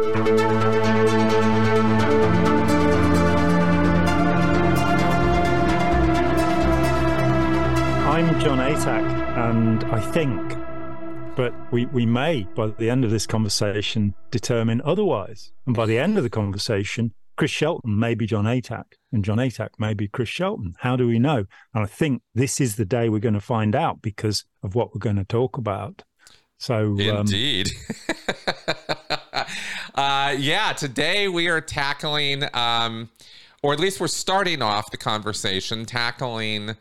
I'm Jon Atack, and I think, but we, we may, by the end of this conversation, determine otherwise. And by the end of the conversation, Chris Shelton may be Jon Atack, and Jon Atack may be Chris Shelton. How do we know? And I think this is the day we're going to find out because of what we're going to talk about. So, um, indeed. uh, yeah, today we are tackling, um, or at least we're starting off the conversation tackling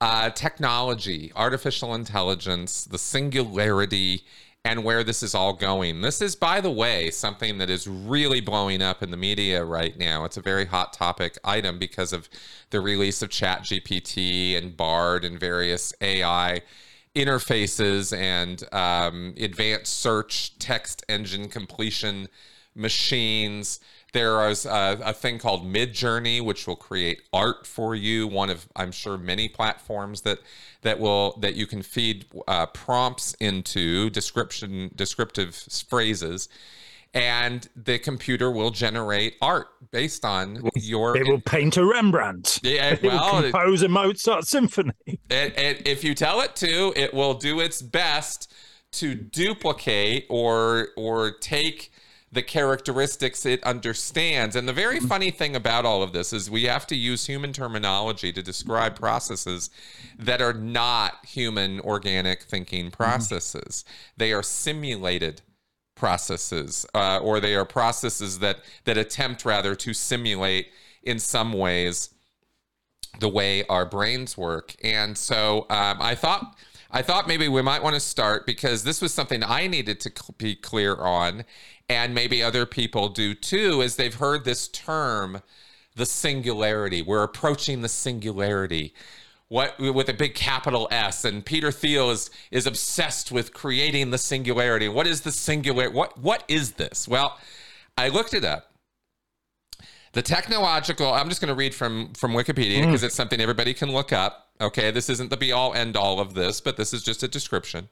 uh, technology, artificial intelligence, the singularity, and where this is all going. This is, by the way, something that is really blowing up in the media right now. It's a very hot topic item because of the release of ChatGPT and Bard and various AI interfaces and um, advanced search, text engine completion machines. There is a, a, thing called Midjourney, which will create art for you. One of, I'm sure, many platforms that that will that you can feed uh, prompts into description descriptive phrases, and the computer will generate art based on your. It will paint a Rembrandt. Yeah, it well, will compose a Mozart symphony. And, if you tell it to, it will do its best to duplicate or or take the characteristics it understands. And the very mm-hmm. funny thing about all of this is we have to use human terminology to describe processes that are not human organic thinking mm-hmm. processes. They are simulated processes, uh, or they are processes that that attempt rather to simulate in some ways the way our brains work. And so um, I thought I thought maybe we might want to start because this was something I needed to be clear on, and maybe other people do too, as they've heard this term, the singularity. We're approaching the singularity. What with a big capital S, and Peter Thiel is is obsessed with creating the singularity. What is the singular? What what is this? Well, I looked it up. The technological. I'm just going to read from from Wikipedia because mm. it's something everybody can look up. Okay, this isn't the be all end all of this, but this is just a description.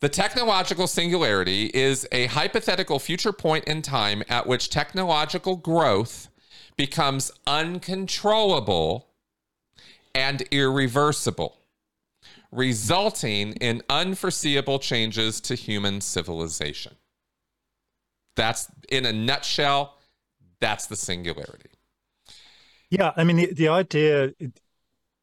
The technological singularity is a hypothetical future point in time at which technological growth becomes uncontrollable and irreversible, resulting in unforeseeable changes to human civilization. That's in a nutshell, that's the singularity. Yeah, I mean the, the idea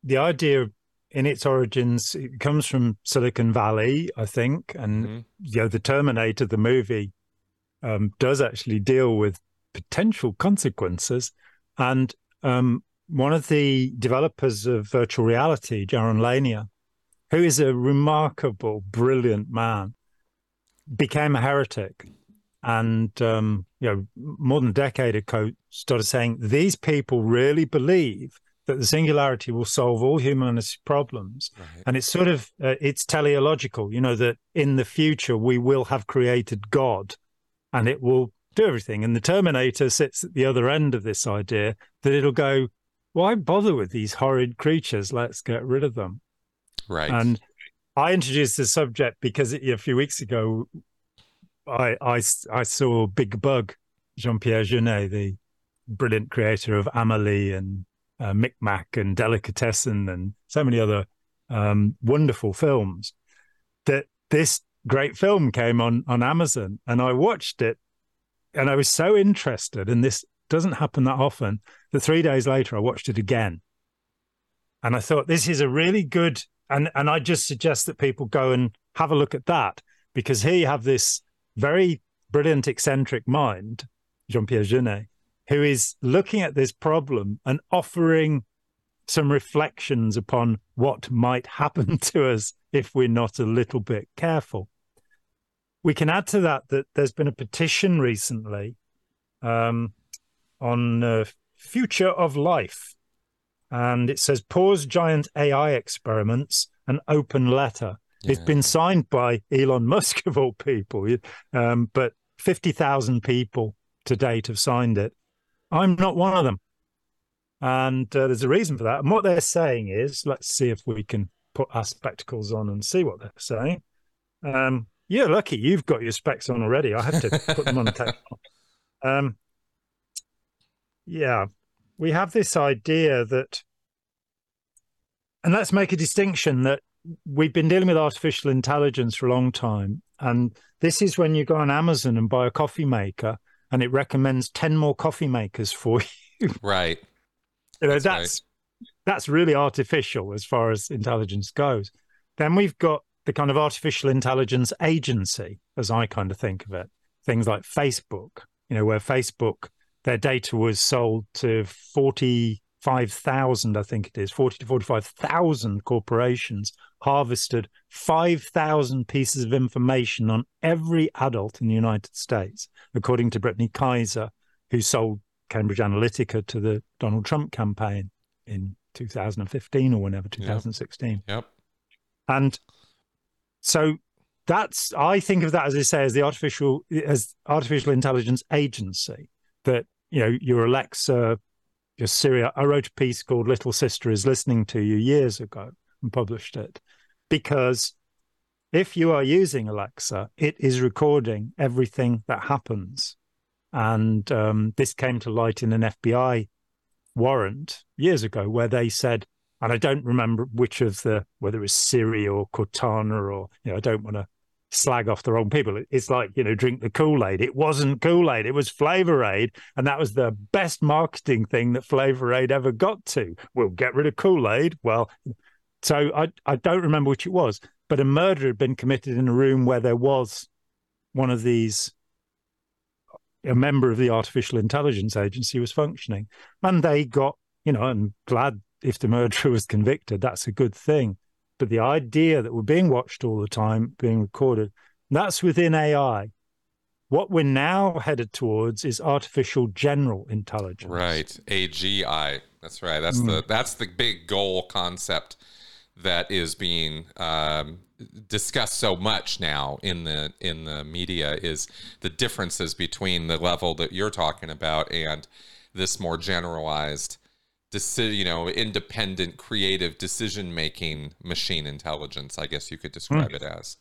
the idea in its origins, it comes from Silicon Valley, I think, and mm-hmm. you know the Terminator, the movie, um, does actually deal with potential consequences. And um, one of the developers of virtual reality, Jaron Lanier, who is a remarkable, brilliant man, became a heretic. And um, you know, more than a decade ago, started saying these people really believe that the singularity will solve all humanist problems right. and it's sort of uh, it's teleological you know that in the future we will have created god and it will do everything and the terminator sits at the other end of this idea that it'll go why bother with these horrid creatures let's get rid of them right and i introduced the subject because a few weeks ago i i, I saw big bug jean-pierre jeunet the brilliant creator of amelie and uh, Micmac and Delicatessen and so many other um, wonderful films. That this great film came on on Amazon, and I watched it, and I was so interested. in this doesn't happen that often. That three days later, I watched it again, and I thought this is a really good. And and I just suggest that people go and have a look at that because here you have this very brilliant eccentric mind, Jean Pierre Jeunet, who is looking at this problem and offering some reflections upon what might happen to us if we're not a little bit careful. We can add to that that there's been a petition recently um, on uh, future of life, and it says pause giant AI experiments, an open letter. Yeah. It's been signed by Elon Musk of all people, um, but fifty thousand people to date have signed it. I'm not one of them. And uh, there's a reason for that. And what they're saying is let's see if we can put our spectacles on and see what they're saying. Um, You're lucky you've got your specs on already. I have to put them on tape. Um, yeah, we have this idea that, and let's make a distinction that we've been dealing with artificial intelligence for a long time. And this is when you go on Amazon and buy a coffee maker and it recommends 10 more coffee makers for you. Right. You know, that's that's, right. that's really artificial as far as intelligence goes. Then we've got the kind of artificial intelligence agency, as I kind of think of it. Things like Facebook, you know, where Facebook, their data was sold to 45,000, I think it is, 40 to 45,000 corporations, harvested 5,000 pieces of information on every adult in the United States, according to Brittany Kaiser, who sold Cambridge Analytica to the Donald Trump campaign in 2015 or whenever, 2016. Yep. yep. And so that's I think of that as I say as the artificial as artificial intelligence agency that you know your Alexa, your Siri. I wrote a piece called "Little Sister is Listening to You" years ago and published it because if you are using Alexa, it is recording everything that happens, and um, this came to light in an FBI warrant years ago where they said and I don't remember which of the whether it was Siri or Cortana or you know I don't want to slag off the wrong people. It's like you know drink the Kool Aid. It wasn't Kool Aid. It was Flavor Aid, and that was the best marketing thing that Flavor Aid ever got to. We'll get rid of Kool Aid. Well, so I I don't remember which it was, but a murder had been committed in a room where there was one of these a member of the artificial intelligence agency was functioning and they got you know i'm glad if the murderer was convicted, that's a good thing. But the idea that we're being watched all the time, being recorded, that's within AI. What we're now headed towards is artificial general intelligence. Right, AGI. That's right. That's mm. the that's the big goal concept that is being um, discussed so much now in the in the media is the differences between the level that you're talking about and this more generalized deci- you know, independent, creative decision making machine intelligence. I guess you could describe mm. it as.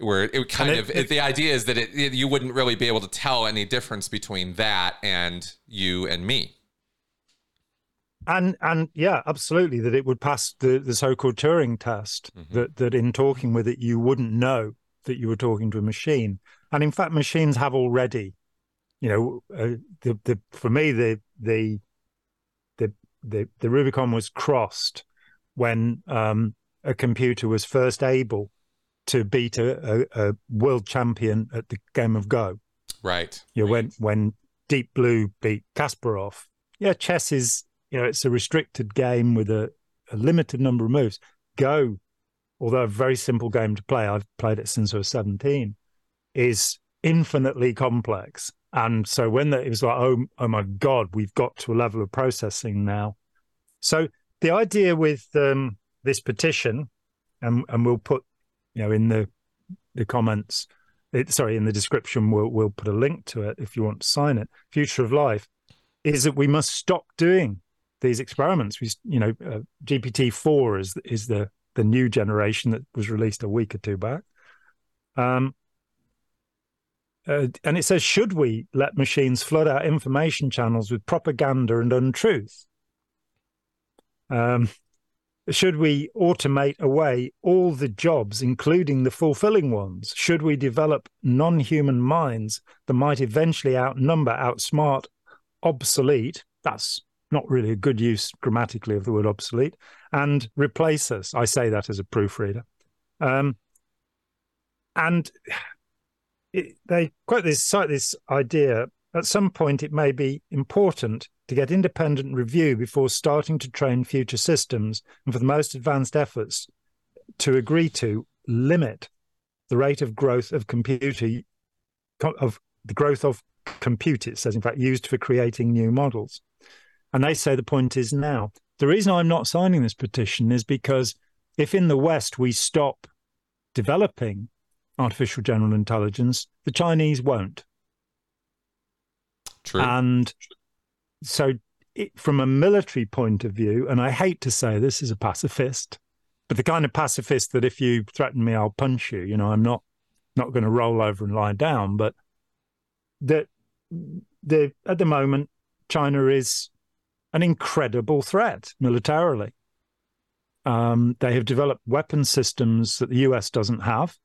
Where it kind it, of it, the idea is that it, it, you wouldn't really be able to tell any difference between that and you and me. And and yeah, absolutely, that it would pass the, the so-called Turing test. Mm-hmm. That that in talking with it, you wouldn't know that you were talking to a machine. And in fact, machines have already, you know, uh, the the for me the the the, the the Rubicon was crossed when um, a computer was first able to beat a, a, a, world champion at the game of Go. Right. You know, right. when when Deep Blue beat Kasparov. Yeah, chess is you know it's a restricted game with a, a limited number of moves. Go, although a very simple game to play, I've played it since I was seventeen, is infinitely complex. And so when the, it was like, oh, oh my God, we've got to a level of processing now. So the idea with um, this petition, and and we'll put, you know, in the the comments, it, sorry, in the description, we'll we'll put a link to it if you want to sign it. Future of Life is that we must stop doing these experiments. We, you know, uh, GPT four is is the the new generation that was released a week or two back. Um, uh, and it says, should we let machines flood our information channels with propaganda and untruth? Um, should we automate away all the jobs, including the fulfilling ones? Should we develop non human minds that might eventually outnumber, outsmart, obsolete? That's not really a good use grammatically of the word obsolete, and replace us. I say that as a proofreader. Um, and it, they quote this cite this idea. At some point it may be important to get independent review before starting to train future systems and for the most advanced efforts to agree to limit the rate of growth of computer of the growth of compute it says in fact used for creating new models. And they say the point is now. The reason i'm not signing this petition is because if in the west we stop developing artificial general intelligence, the Chinese won't. True. And so, it, from a military point of view, and I hate to say this as a pacifist, but the kind of pacifist that if you threaten me, I'll punch you. You know, I'm not not going to roll over and lie down. But that the at the moment, China is an incredible threat militarily. Um, they have developed weapon systems that the US doesn't have.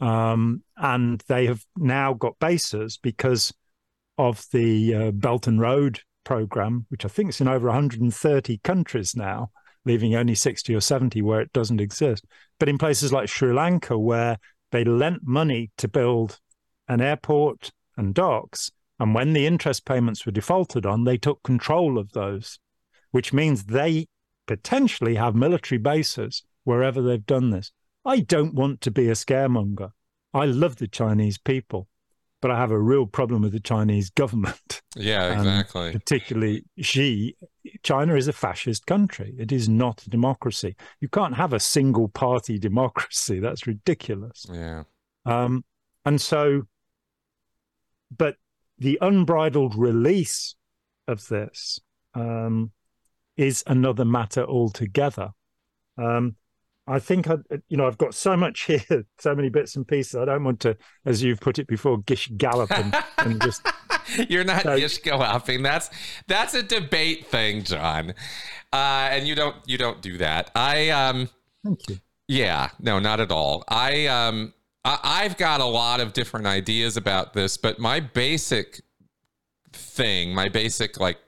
Um, and they have now got bases because of the uh, Belt and Road program, which I think is in over 130 countries now, leaving only 60 or 70 where it doesn't exist. But in places like Sri Lanka, where they lent money to build an airport and docks, and when the interest payments were defaulted on, they took control of those, which means they potentially have military bases wherever they've done this. I don't want to be a scaremonger. I love the Chinese people, but I have a real problem with the Chinese government. Yeah, exactly. particularly Xi. China is a fascist country. It is not a democracy. You can't have a single party democracy. That's ridiculous. Yeah. Um, and so, but the unbridled release of this um, is another matter altogether. Um, I think I, you know, I've got so much here, so many bits and pieces. I don't want to, as you've put it before, gish gallop and, and just. You're not so, gish galloping. That's that's a debate thing, Jon, uh, and you don't you don't do that. I um. Thank you. Yeah, no, not at all. I um, I, I've got a lot of different ideas about this, but my basic thing, my basic like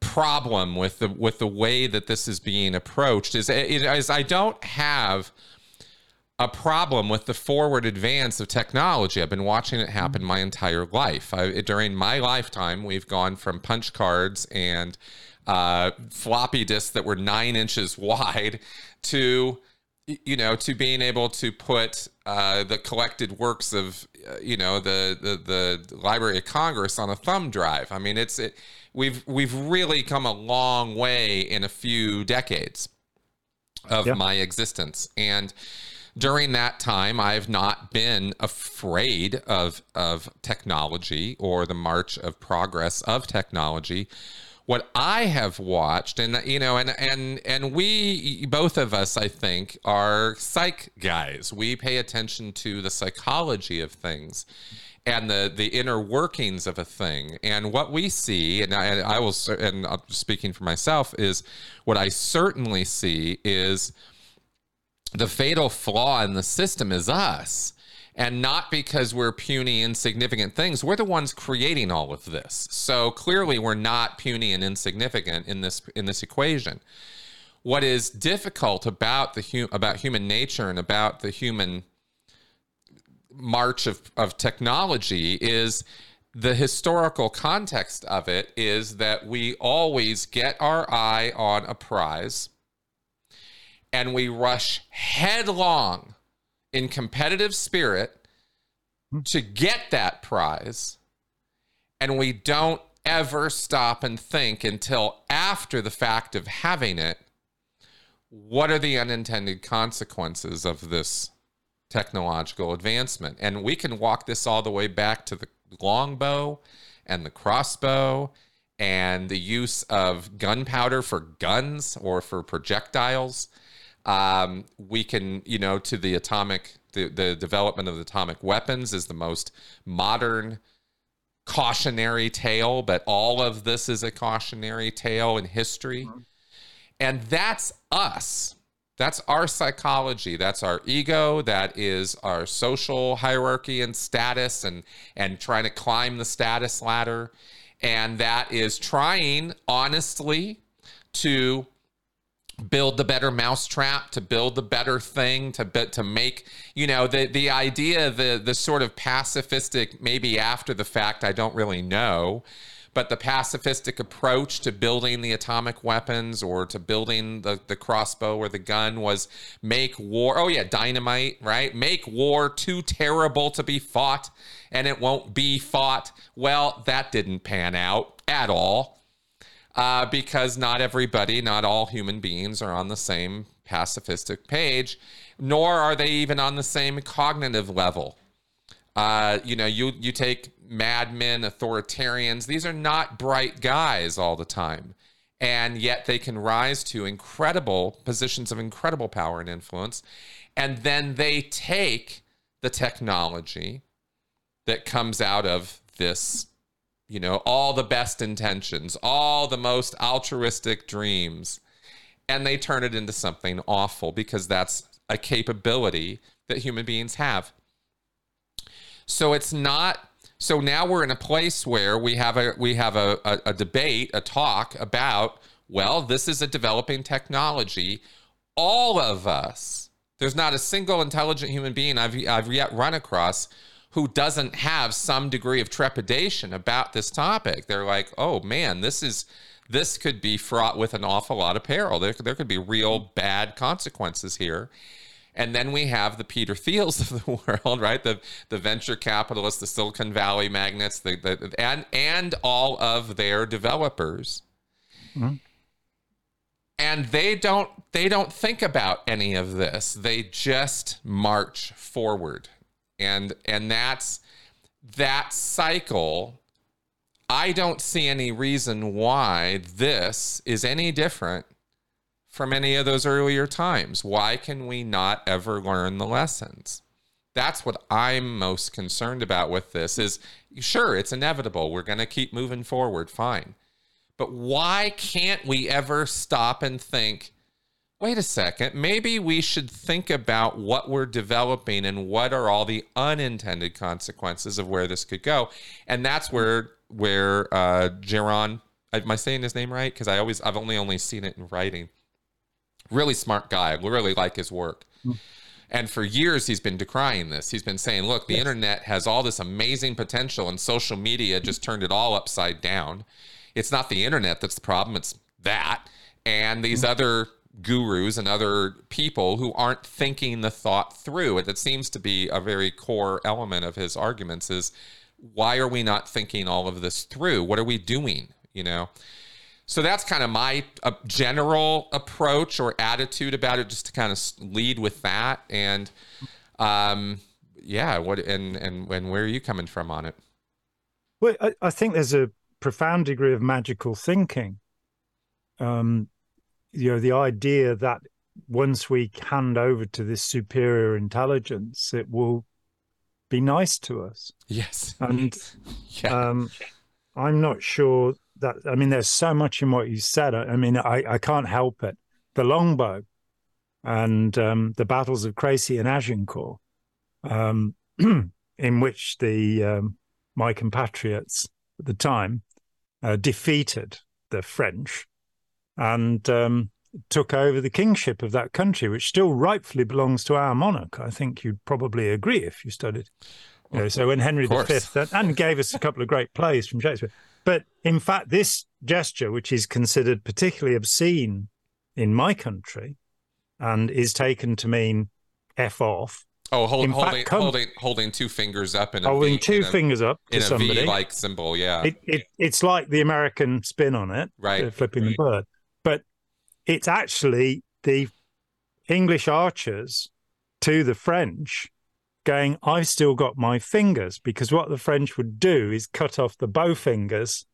problem with the with the way that this is being approached is, is I don't have a problem with the forward advance of technology. I've been watching it happen my entire life. I, during my lifetime, we've gone from punch cards and uh, floppy disks that were nine inches wide to you know to being able to put uh, the collected works of uh, you know the, the the Library of Congress on a thumb drive. I mean, it's it we've we've really come a long way in a few decades of yeah. my existence. And during that time i've not been afraid of of technology or the march of progress of technology. What i have watched and you know and and and we both of us i think are psych guys. We pay attention to the psychology of things and the the inner workings of a thing. And what we see, and I, I will, and I'm speaking for myself, is what I certainly see is the fatal flaw in the system is us. And not because we're puny, insignificant things. We're the ones creating all of this. So clearly, we're not puny and insignificant in this in this equation. What is difficult about the about human nature and about the human march of, of technology is the historical context of it is that we always get our eye on a prize and we rush headlong in competitive spirit to get that prize. And we don't ever stop and think until after the fact of having it what are the unintended consequences of this technological advancement. And we can walk this all the way back to the longbow and the crossbow and the use of gunpowder for guns or for projectiles. Um, we can, you know, to the atomic, the, the development of atomic weapons is the most modern cautionary tale, but all of this is a cautionary tale in history. Mm-hmm. And that's us. That's our psychology. That's our ego. That is our social hierarchy and status and and trying to climb the status ladder. And that is trying honestly to build the better mousetrap to build the better thing to to make you know the the idea the the sort of pacifistic maybe after the fact I don't really know but the pacifistic approach to building the atomic weapons or to building the, the crossbow or the gun was make war. Oh, yeah, dynamite, right? Make war too terrible to be fought and it won't be fought. Well, that didn't pan out at all. Uh, because not everybody, not all human beings are on the same pacifistic page, nor are they even on the same cognitive level. Uh, you know, you you take madmen, authoritarians. These are not bright guys all the time. and yet they can rise to incredible positions of incredible power and influence. And then they take the technology that comes out of this, you know, all the best intentions, all the most altruistic dreams, and they turn it into something awful because that's a capability that human beings have. So it's not so now we're in a place where we have a we have a, a, a debate, a talk about, well, this is a developing technology. All of us, there's not a single intelligent human being I've I've yet run across who doesn't have some degree of trepidation about this topic. They're like, oh man, this is this could be fraught with an awful lot of peril. There, there could be real bad consequences here. And then we have the Peter Thiels of the world, right? The the venture capitalists, the Silicon Valley magnates, the, the and and all of their developers. Mm-hmm. And they don't they don't think about any of this. They just march forward. And and that's that cycle I don't see any reason why this is any different from any of those earlier times? Why can we not ever learn the lessons? That's what I'm most concerned about with this is sure, it's inevitable. We're going to keep moving forward, fine. But why can't we ever stop and think, wait a second, maybe we should think about what we're developing and what are all the unintended consequences of where this could go. And that's where where uh Jaron am I saying his name right? Because I always I've only only seen it in writing. Really smart guy. I really like his work. Mm. And for years, he's been decrying this. He's been saying, look, the yes. internet has all this amazing potential, and social media just turned it all upside down. It's not the internet that's the problem, it's that. And these mm-hmm. other gurus and other people who aren't thinking the thought through. And it seems to be a very core element of his arguments is why are we not thinking all of this through? What are we doing? You know? So that's kind of my uh, general approach or attitude about it, just to kind of lead with that. And um, yeah, what and and and where are you coming from on it? Well, I, I think there's a profound degree of magical thinking. Um, you know, the idea that once we hand over to this superior intelligence, it will be nice to us. Yes, and yeah. um, I'm not sure that I mean, there's so much in what you said. I, I mean, I, I can't help it. The longbow and um, the battles of Crécy and Agincourt, um, in which the um, my compatriots at the time uh, defeated the French and um, took over the kingship of that country, which still rightfully belongs to our monarch. I think you'd probably agree if you studied. You know, so when Henry V and gave us a couple of great plays from Shakespeare, but in fact, this gesture, which is considered particularly obscene in my country and is taken to mean F off. Oh, hold, holding, fact, holding, holding two fingers up in a holding v, two fingers up to in somebody. a V-like symbol. Yeah, it, it, it's like the American spin on it, right? Flipping right. the bird, but it's actually the English archers to the French going, I've still got my fingers, because what the French would do is cut off the bow fingers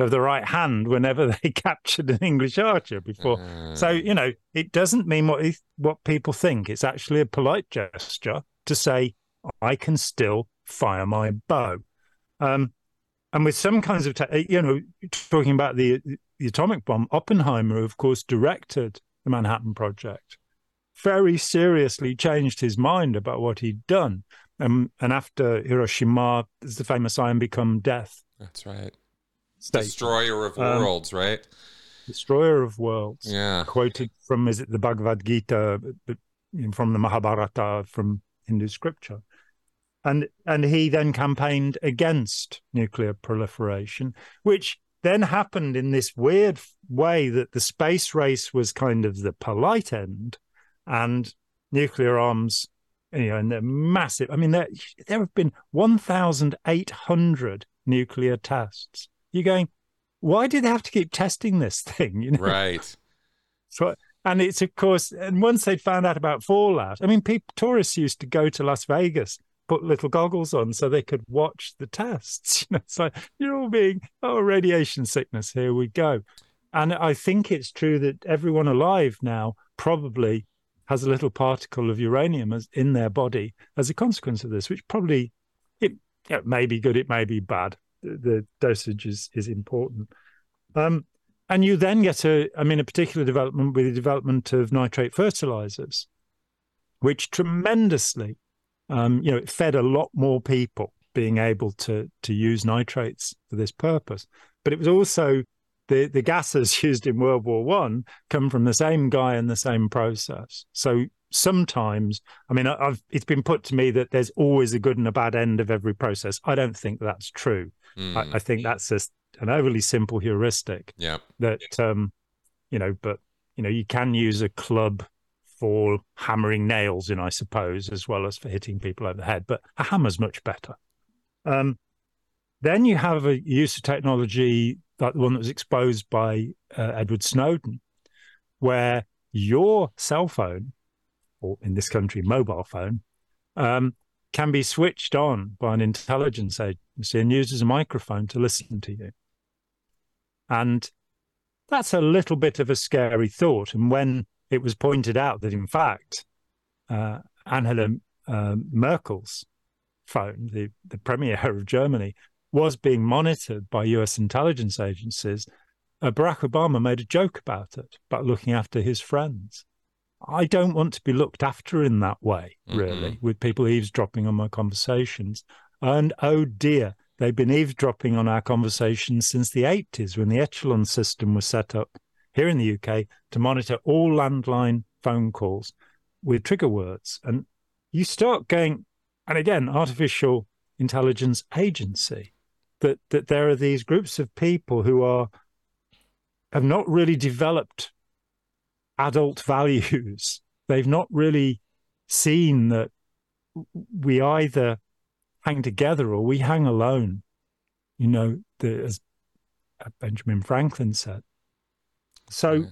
of the right hand whenever they captured an English archer before. So, you know, it doesn't mean what what people think. It's actually a polite gesture to say, I can still fire my bow. Um, and with some kinds of, te- you know, talking about the, the atomic bomb, Oppenheimer, of course, directed the Manhattan Project very seriously changed his mind about what he'd done. Um, and after Hiroshima, there's the famous "I am become death." That's right. Destroyer of um, worlds, right? Destroyer of worlds. Yeah. Quoted from is it the Bhagavad Gita, from the Mahabharata, from Hindu scripture, and and he then campaigned against nuclear proliferation, which then happened in this weird way that the space race was kind of the polite end and nuclear arms, you know, and they're massive. I mean, there there have been 1,800 nuclear tests. You're going, why do they have to keep testing this thing? You know, right? So, and it's of course, and once they'd found out about fallout, I mean, people tourists used to go to Las Vegas put little goggles on so they could watch the tests. You know, it's like you're all being oh radiation sickness. Here we go. and I think it's true that everyone alive now probably has a little particle of uranium as, in their body as a consequence of this, which probably it, it may be good, it may be bad. The, the dosage is is important. Um, and you then get a, I mean, a particular development with the development of nitrate fertilizers, which tremendously, um, you know, it fed a lot more people being able to to use nitrates for this purpose. But it was also the the gases used in World War One come from the same guy and the same process. So sometimes, I mean, I've it's been put to me that there's always a good and a bad end of every process. I don't think that's true. Mm. I, I, think that's just an overly simple heuristic. Yeah. That um, you know, but you know, you can use a club for hammering nails in, I suppose, as well as for hitting people over the head. But a hammer's much better. Um, then you have a use of technology like the one that was exposed by uh, Edward Snowden, where your cell phone, or in this country, mobile phone, um, can be switched on by an intelligence agency and used as a microphone to listen to you. And that's a little bit of a scary thought. And when it was pointed out that, in fact, uh, Angela uh, Merkel's phone, the, the premier of Germany, was being monitored by US intelligence agencies, uh, Barack Obama made a joke about it, about looking after his friends. I don't want to be looked after in that way, really, mm-hmm. with people eavesdropping on my conversations. And oh dear, They've been eavesdropping on our conversations since the 80s when the Echelon system was set up here in the UK to monitor all landline phone calls with trigger words. And you start going, and again, artificial intelligence agency, that, that there are these groups of people who are have not really developed adult values. They've not really seen that we either hang together or we hang alone. You know, the, as Benjamin Franklin said. So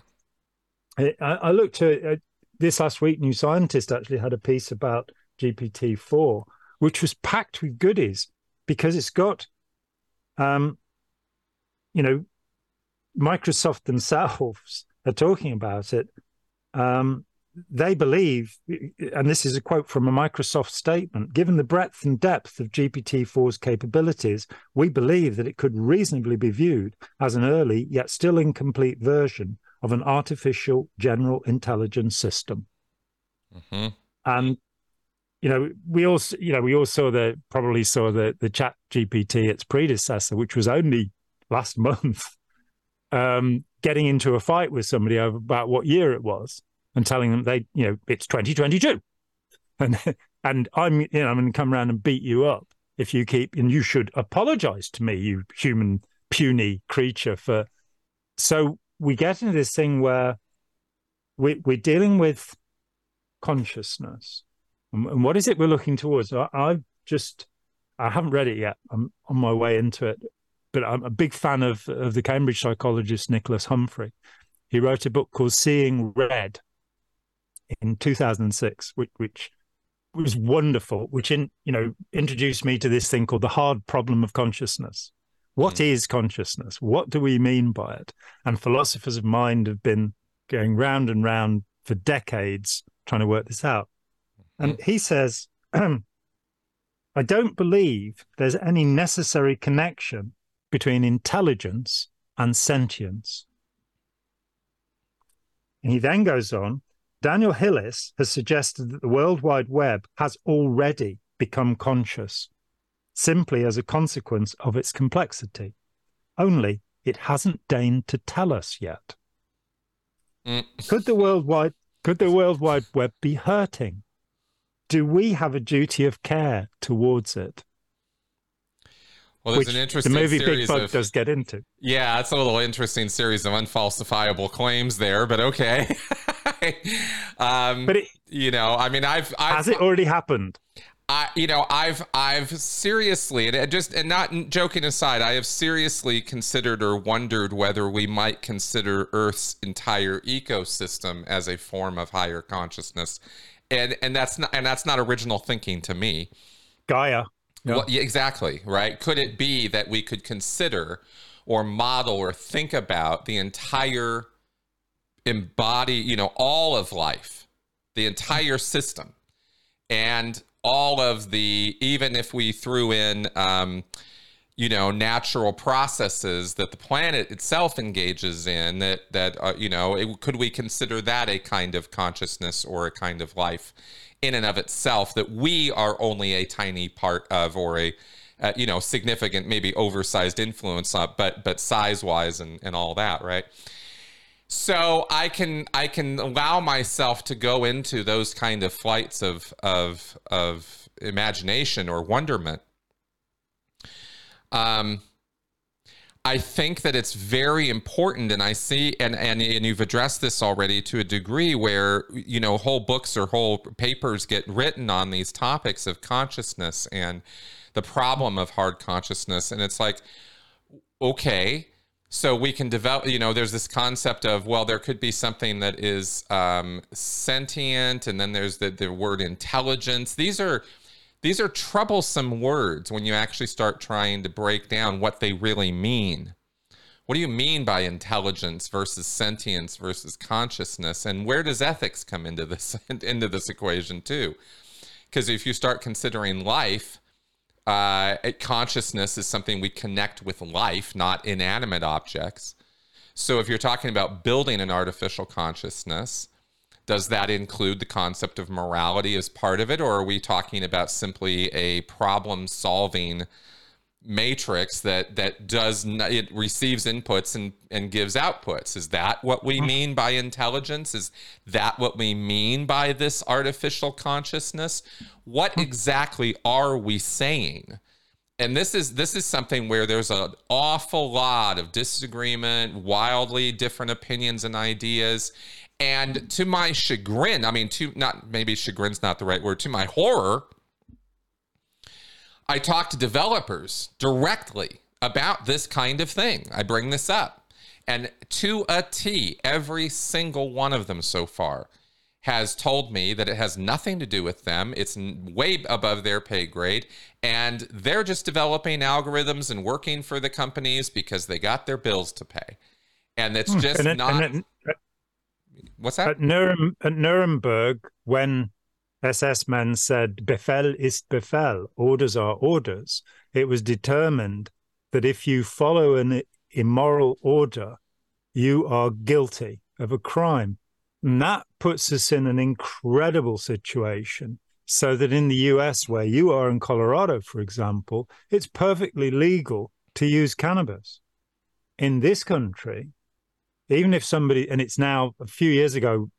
I, I, looked at uh, this last week. New Scientist actually had a piece about GPT four, which was packed with goodies because it's got, um, you know, Microsoft themselves are talking about it. Um, they believe, and this is a quote from a Microsoft statement given the breadth and depth of GPT 4's capabilities, we believe that it could reasonably be viewed as an early yet still incomplete version of an artificial general intelligence system. Mm-hmm. And you know, we also, you know, we all saw the probably saw the the Chat GPT, its predecessor, which was only last month, um, getting into a fight with somebody about what year it was and telling them they, you know, it's 2022, and and I'm, you know, I'm going to come around and beat you up if you keep, and you should apologize to me, you human puny creature, for. So we get into this thing where we, we're dealing with consciousness, and, what is it we're looking towards? I, I've just, I haven't read it yet. I'm on my way into it, but I'm a big fan of of the Cambridge psychologist Nicholas Humphrey. He wrote a book called Seeing Red, in 2006, which, which was wonderful, which in, you know introduced me to this thing called the hard problem of consciousness. What mm. is consciousness? What do we mean by it? And philosophers of mind have been going round and round for decades trying to work this out. And he says, I don't believe there's any necessary connection between intelligence and sentience. And he then goes on Daniel Hillis has suggested that the World Wide Web has already become conscious, simply as a consequence of its complexity. Only it hasn't deigned to tell us yet. Mm. Could the World Wide could the World Wide Web be hurting? Do we have a duty of care towards it? Well, there's Which an interesting series. the movie Big Bug of, does get into. Yeah, it's a little interesting series of unfalsifiable claims there, but okay. um, but it, you know, I mean, I've, I've has it already happened? I, you know, I've, I've seriously, and just, and not joking aside, I have seriously considered or wondered whether we might consider Earth's entire ecosystem as a form of higher consciousness, and and that's not, and that's not original thinking to me. Gaia. Well, yeah, exactly right. Could it be that we could consider or model or think about the entire embody, you know, all of life, the entire system, and all of the, even if we threw in, um, you know, natural processes that the planet itself engages in, that that uh, you know, it, could we consider that a kind of consciousness or a kind of life in and of itself that we are only a tiny part of, or a uh, you know, significant, maybe oversized influence, uh, but but size wise and and all that, right? So I can I can allow myself to go into those kind of flights of of of imagination or wonderment. Um, I think that it's very important, and I see, and, and and you've addressed this already to a degree where you know whole books or whole papers get written on these topics of consciousness and the problem of hard consciousness. And it's like, okay, so we can develop, you know, there's this concept of, well, there could be something that is um, sentient, and then there's the, the word intelligence. These are these are troublesome words when you actually start trying to break down what they really mean. What do you mean by intelligence versus sentience versus consciousness? And where does ethics come into this into this equation too? Because if you start considering life uh, consciousness is something we connect with life, not inanimate objects. So if you're talking about building an artificial consciousness, does that include the concept of morality as part of it, or are we talking about simply a problem solving matrix that that does not, it receives inputs and and gives outputs is that what we mm-hmm. mean by intelligence is that what we mean by this artificial consciousness what mm-hmm. exactly are we saying and this is this is something where there's an awful lot of disagreement wildly different opinions and ideas and to my chagrin i mean to not maybe chagrin's not the right word to my horror I talk to developers directly about this kind of thing. I bring this up. And to a T, every single one of them so far has told me that it has nothing to do with them. It's way above their pay grade. And they're just developing algorithms and working for the companies because they got their bills to pay. And it's hmm. just and it, not. And it, what's that? At, Nurem, at Nuremberg, when SS men said, Befehl ist Befehl, orders are orders. It was determined that if you follow an immoral order, you are guilty of a crime. And that puts us in an incredible situation. So that in the US, where you are in Colorado, for example, it's perfectly legal to use cannabis. In this country, even if somebody, and it's now a few years ago,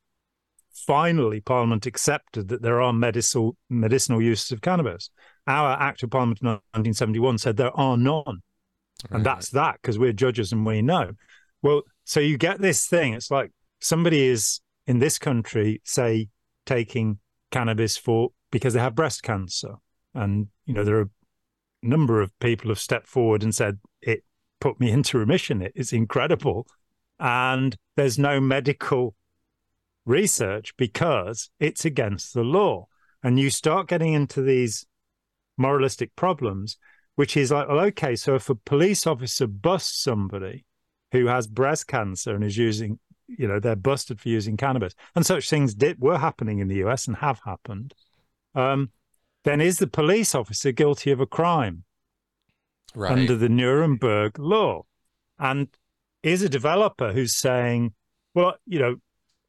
finally Parliament accepted that there are medicinal medicinal uses of cannabis. Our Act of Parliament in 1971 said there are none, right. and that's that because we're judges and we know. Well, so you get this thing. It's like somebody is in this country, say, taking cannabis for because they have breast cancer, and you know there are a number of people have stepped forward and said it put me into remission. It is incredible, and there's no medical research because it's against the law. And you start getting into these moralistic problems, which is like, well, okay, so if a police officer busts somebody who has breast cancer and is using, you know, they're busted for using cannabis, and such things did were happening in the US and have happened, um, then is the police officer guilty of a crime right. under the Nuremberg law? And is a developer who's saying, well, you know,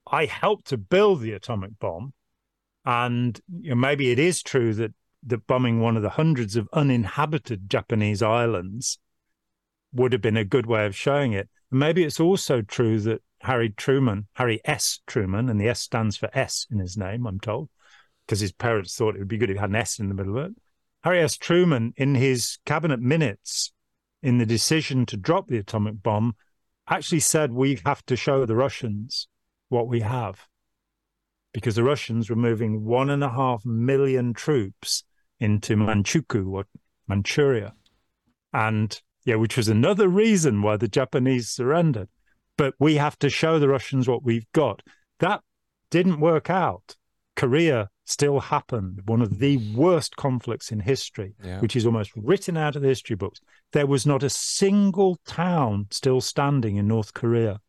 I helped to build the atomic bomb, and you know, maybe it is true that that bombing one of the hundreds of uninhabited Japanese islands would have been a good way of showing it. Maybe it's also true that Harry Truman, Harry S. Truman, and the S stands for S in his name, I'm told, because his parents thought it would be good if he had an S in the middle of it. Harry S. Truman, in his cabinet minutes, in the decision to drop the atomic bomb, actually said we have to show the Russians what we have because the Russians were moving one and a half million troops into Manchukuo or Manchuria. And yeah, which was another reason why the Japanese surrendered. But we have to show the Russians what we've got. That didn't work out. Korea still happened, one of the worst conflicts in history, Yeah. which is almost written out of the history books, there was not a single town still standing in North Korea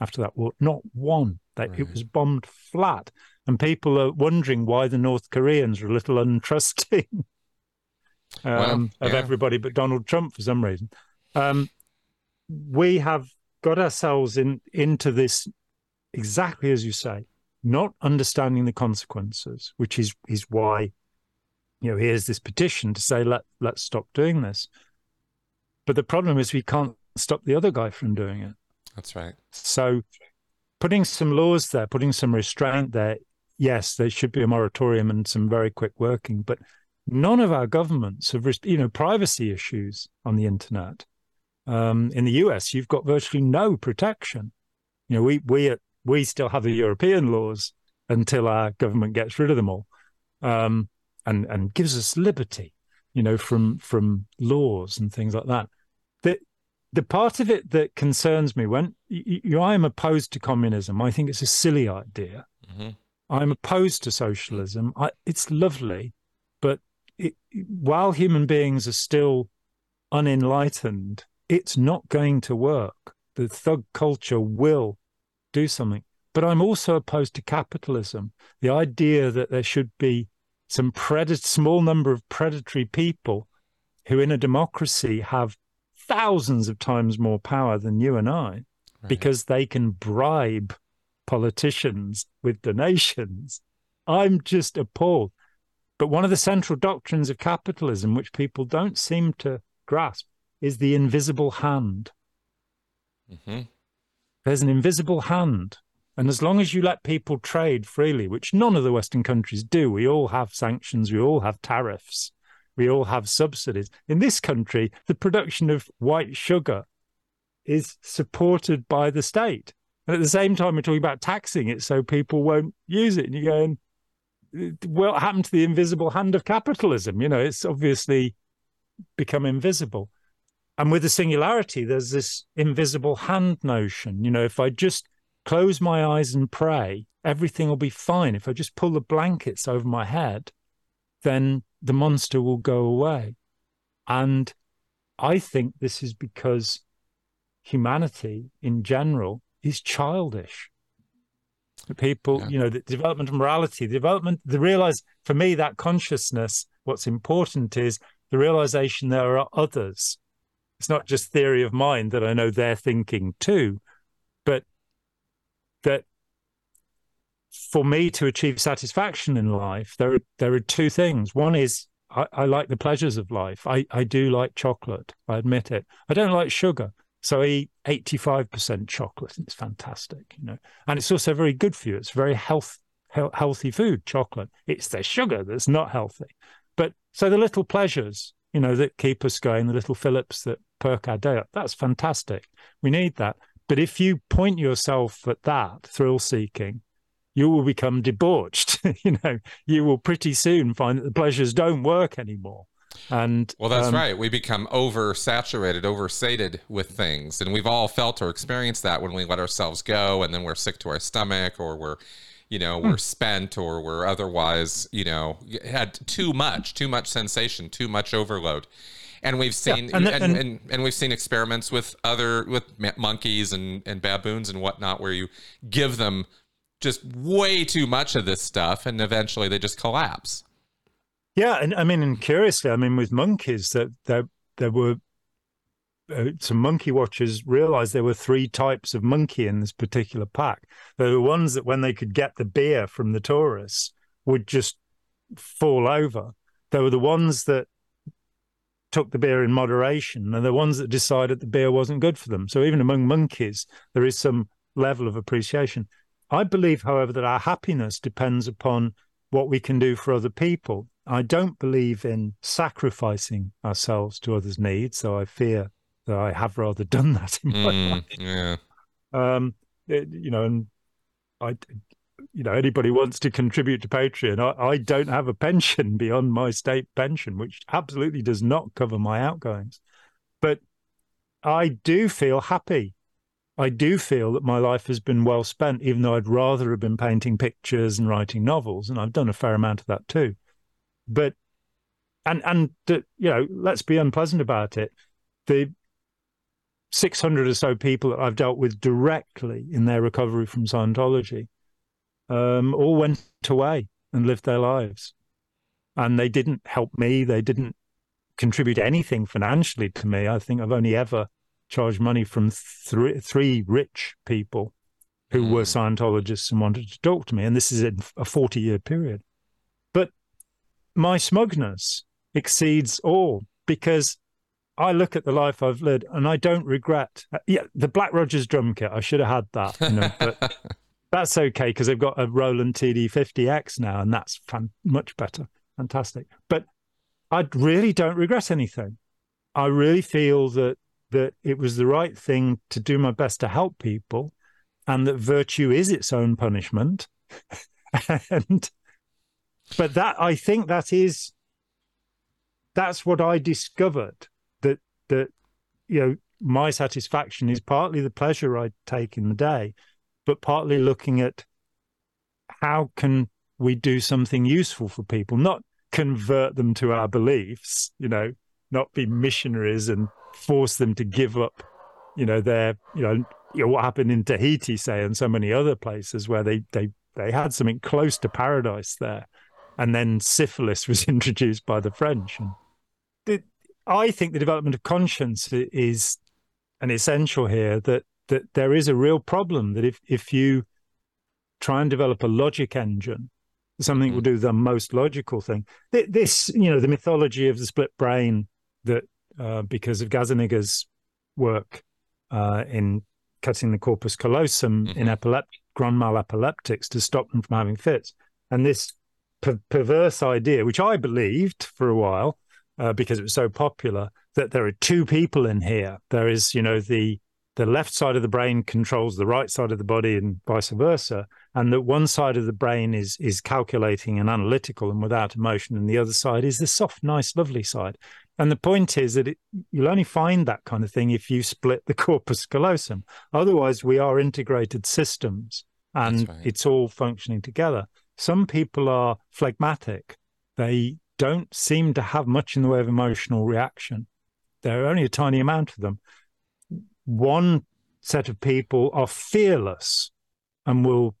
after that war. Not one. They, Right. It was bombed flat. And people are wondering why the North Koreans are a little untrusting um, Well, of everybody but Donald Trump for some reason. Um, we have got ourselves in into this exactly as you say, not understanding the consequences, which is is why you know here's this petition to say let let's stop doing this. But the problem is we can't stop the other guy from doing it. That's right. So putting some laws there, putting some restraint there, yes, there should be a moratorium and some very quick working, but none of our governments have, you know, privacy issues on the internet. Um, in the US, you've got virtually no protection. You know, we we we still have the European laws until our government gets rid of them all, um, and and gives us liberty. You know, from from laws and things like that. The the part of it that concerns me when you, you, I am opposed to communism. I think it's a silly idea. hmm I'm opposed to socialism. I, it's lovely, but it, while human beings are still unenlightened, it's not going to work. The thug culture will do something. But I'm also opposed to capitalism. The idea that there should be some predat- small number of predatory people who, in a democracy, have thousands of times more power than you and I Right. because they can bribe politicians with donations. I'm just appalled. But one of the central doctrines of capitalism, which people don't seem to grasp, is the invisible hand. hmm There's an invisible hand. And as long as you let people trade freely, which none of the Western countries do, we all have sanctions, we all have tariffs, we all have subsidies. In this country, the production of white sugar is supported by the state. And at the same time, we're talking about taxing it so people won't use it. And you're going, what happened to the invisible hand of capitalism? You know, it's obviously become invisible. And with the singularity, there's this invisible hand notion. You know, if I just close my eyes and pray, everything will be fine. If I just pull the blankets over my head, then the monster will go away. And I think this is because humanity in general is childish. The people, Yeah. you know, the development of morality, the development, the realize for me that consciousness, what's important is the realization there are others. It's not just theory of mind that I know they're thinking too, but that for me to achieve satisfaction in life, there are there are two things. One is I, I like the pleasures of life. I, I do like chocolate. I admit it. I don't like sugar. So I eat 85% chocolate and it's fantastic, you know. And it's also very good for you. It's very health, he- healthy food, chocolate. It's the sugar that's not healthy. But so the little pleasures, you know, that keep us going, the little fillips that perk our day up, that's fantastic. We need that. But if you point yourself at that thrill seeking, you will become debauched. you know, you will pretty soon find that the pleasures don't work anymore. And Well, that's um, right. We become oversaturated, oversated with things. And we've all felt or experienced that when we let ourselves go and then we're sick to our stomach or we're, you know, Hmm. we're spent or we're otherwise, you know, had too much, too much sensation, too much overload. And we've seen and and, the- and, and- and, we've seen experiments with other with monkeys and, and baboons and whatnot where you give them just way too much of this stuff and eventually they just collapse. Yeah, and I mean, and curiously, I mean, with monkeys, that there there were uh, some monkey watchers realized there were three types of monkey in this particular pack. There were ones that, when they could get the beer from the tourists, would just fall over. There were the ones that took the beer in moderation, and the ones that decided the beer wasn't good for them. So even among monkeys, there is some level of appreciation. I believe, however, that our happiness depends upon what we can do for other people. I don't believe in sacrificing ourselves to others' needs, so I fear that I have rather done that in my Mm, life. yeah. Um, it- you know, and I, you know, anybody wants to contribute to Patreon. I, I don't have a pension beyond my state pension, which absolutely does not cover my outgoings, but I do feel happy I do feel that my life has been well spent, even though I'd rather have been painting pictures and writing novels, and I've done a fair amount of that too. But and and the, you know, let's be unpleasant about it. The 600 or so people that I've dealt with directly in their recovery from Scientology um, all went away and lived their lives. And they didn't help me. They didn't contribute anything financially to me. I think I've only ever charged money from three, three rich people who mm. were Scientologists and wanted to talk to me. And this is in a 40 year period. But my smugness exceeds all because I look at the life I've led and I don't regret. Uh, yeah, the Black Rogers drum kit, I should have had that, you know, but that's okay because they've got a Roland TD50X now and that's fan- much better. Fantastic. But I really don't regret anything. I really feel that that it was the right thing to do my best to help people and that virtue is its own punishment. and but that I think that is that's what I discovered that you know my satisfaction is partly the pleasure I take in the day, but partly looking at how can we do something useful for people, not convert them to our beliefs, you know, not be missionaries and force them to give up, you know, their, you know, you know what happened in Tahiti, say, and so many other places where they they they had something close to paradise there, and then syphilis was introduced by the French. And I think the development of conscience is an essential here. That that there is a real problem that if if you try and develop a logic engine something will mm-hmm. do the most logical thing. This, you know, the mythology of the split brain that uh, because of Gazzaniga's work uh, in cutting the corpus callosum mm-hmm. in epileptic, grand mal epileptics to stop them from having fits. And this per- perverse idea, which I believed for a while uh, because it was so popular, that there are two people in here. There is, you know, the the left side of the brain controls the right side of the body and vice versa and that one side of the brain is is calculating and analytical and without emotion and the other side is the soft nice lovely side and the point is that it, you'll only find that kind of thing if you split the corpus callosum otherwise we are integrated systems and right. it's all functioning together some people are phlegmatic they don't seem to have much in the way of emotional reaction there are only a tiny amount of them one set of people are fearless and will,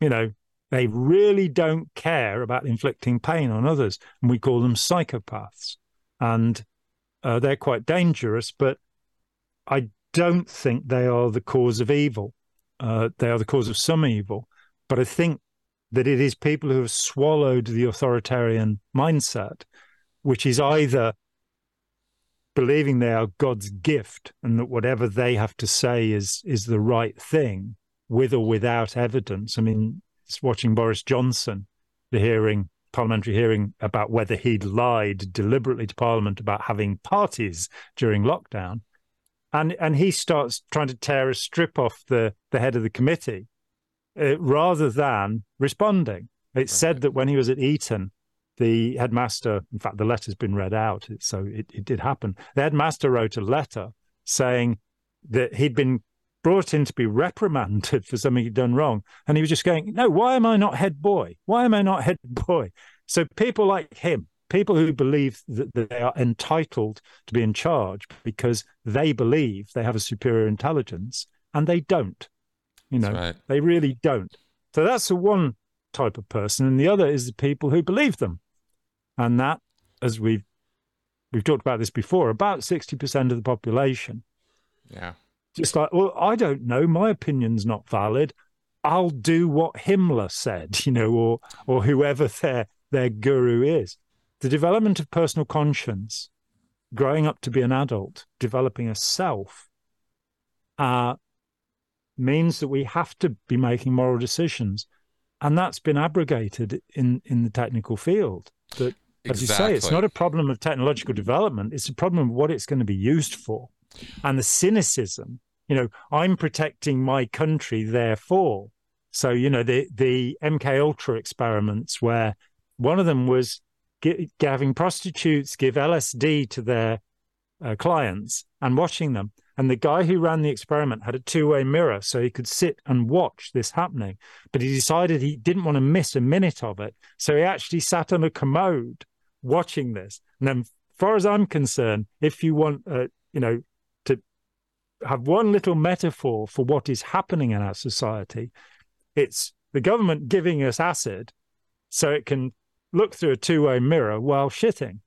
you know, they really don't care about inflicting pain on others. And we call them psychopaths. And uh, they're quite dangerous, but I don't think they are the cause of evil. Uh, they are the cause of some evil. But I think that it is people who have swallowed the authoritarian mindset, which is either believing they are God's gift and that whatever they have to say is is the right thing, with or without evidence. I mean, it's watching Boris Johnson, the hearing, parliamentary hearing about whether he'd lied deliberately to Parliament about having parties during lockdown. And and he starts trying to tear a strip off the, the head of the committee uh, rather than responding. It's said that when he was at Eton, the headmaster, in fact, the letter's been read out, so it, it did happen. The headmaster wrote a letter saying that he'd been brought in to be reprimanded for something he'd done wrong. And he was just going, No, why am I not head boy? Why am I not head boy? So people like him, people who believe that they are entitled to be in charge because they believe they have a superior intelligence and they don't. You know, right. they really don't. So that's the one type of person. And the other is the people who believe them and that, as we've we've talked about this before, about sixty percent of the population. Yeah. Just like, well, I don't know, my opinion's not valid. I'll do what Himmler said, you know, or or whoever their their guru is. The development of personal conscience, growing up to be an adult, developing a self, uh, means that we have to be making moral decisions, and that's been abrogated in in the technical field. That as you say, it's not a problem of technological development. It's a problem of what it's going to be used for. And the cynicism, you know, I'm protecting my country, therefore. So, you know, the, the MK Ultra experiments where one of them was having prostitutes give LSD to their uh, clients and watching them. And the guy who ran the experiment had a two way mirror so he could sit and watch this happening. But he decided he didn't want to miss a minute of it. So he actually sat on a commode watching this. And then, far as I'm concerned, if you want, uh, you know, to have one little metaphor for what is happening in our society, it's the government giving us acid so it can look through a two way mirror while shitting.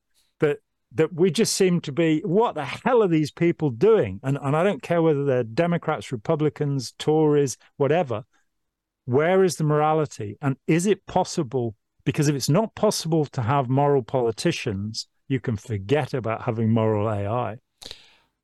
That we just seem to be what the hell are these people doing? And and I don't care whether they're Democrats Republicans Tories whatever where is the morality? And is it possible because if it's not possible to have moral politicians you can forget about having moral AI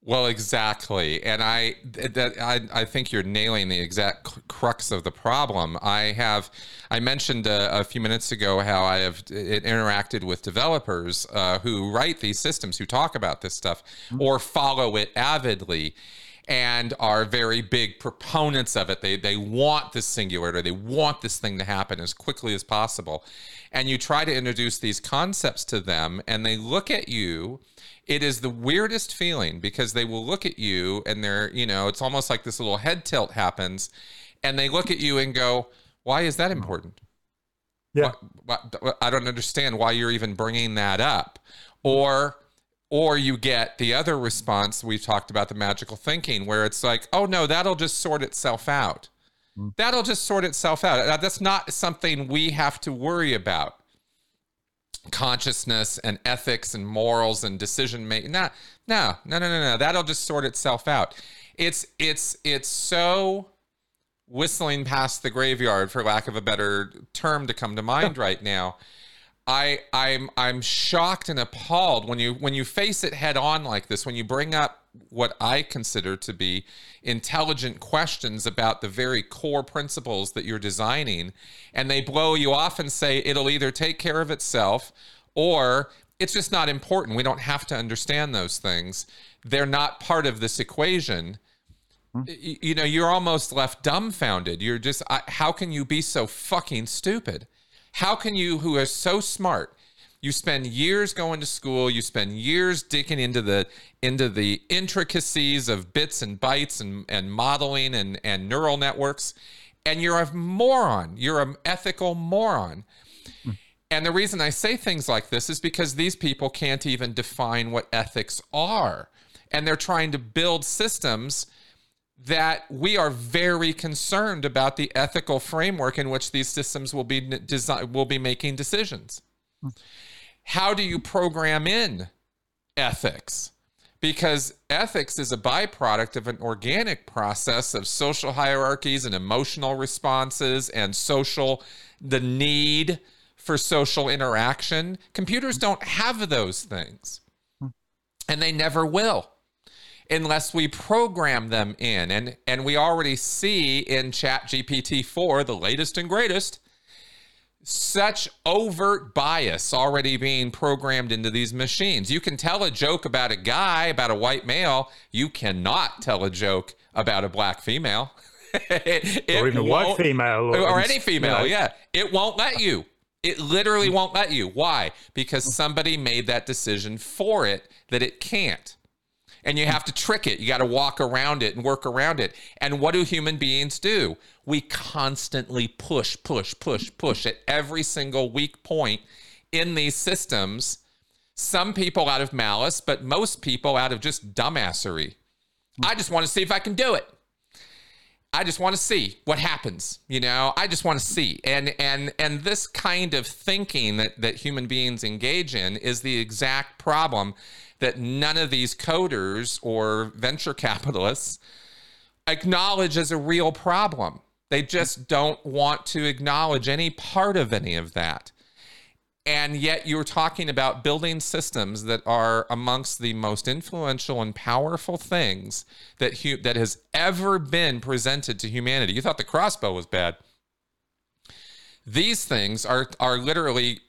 well, exactly, and I that I, I think you're nailing the exact crux of the problem. I have I mentioned a, a few minutes ago how I have interacted with developers uh, who write these systems, who talk about this stuff mm-hmm. or follow it avidly, and are very big proponents of it. They they want this singularity, they want this thing to happen as quickly as possible, and you try to introduce these concepts to them, and they look at you it is the weirdest feeling because they will look at you and they're, you know, it's almost like this little head tilt happens and they look at you and go, why is that important? Yeah. Why, why, I don't understand why you're even bringing that up. Or, or you get the other response we've talked about the magical thinking where it's like, oh no, that'll just sort itself out. Mm. That'll just sort itself out. That's not something we have to worry about consciousness and ethics and morals and decision making. No, no, no, no, no, no. That'll just sort itself out. It's it's it's so whistling past the graveyard, for lack of a better term to come to mind right now. I I'm I'm shocked and appalled when you when you face it head on like this, when you bring up what I consider to be intelligent questions about the very core principles that you're designing, and they blow you off and say it'll either take care of itself or it's just not important. We don't have to understand those things. They're not part of this equation. Hmm. You know, you're almost left dumbfounded. You're just, how can you be so fucking stupid? How can you, who are so smart, you spend years going to school, you spend years digging into the into the intricacies of bits and bytes and, and modeling and, and neural networks, and you're a moron. You're an ethical moron. And the reason I say things like this is because these people can't even define what ethics are. And they're trying to build systems that we are very concerned about the ethical framework in which these systems will be design, will be making decisions how do you program in ethics? Because ethics is a byproduct of an organic process of social hierarchies and emotional responses and social, the need for social interaction. Computers don't have those things, and they never will unless we program them in. And, and we already see in Chat GPT 4, the latest and greatest, such overt bias already being programmed into these machines. You can tell a joke about a guy, about a white male. You cannot tell a joke about a black female. it, or even a white female. Or, or any female, yeah. It won't let you. It literally mm. won't let you. Why? Because somebody made that decision for it that it can't and you have to trick it. You got to walk around it and work around it. And what do human beings do? We constantly push, push, push, push at every single weak point in these systems. Some people out of malice, but most people out of just dumbassery. I just want to see if I can do it. I just want to see what happens. You know, I just want to see. And and and this kind of thinking that that human beings engage in is the exact problem that none of these coders or venture capitalists acknowledge as a real problem. They just don't want to acknowledge any part of any of that. And yet you're talking about building systems that are amongst the most influential and powerful things that hu- that has ever been presented to humanity. You thought the crossbow was bad. These things are are literally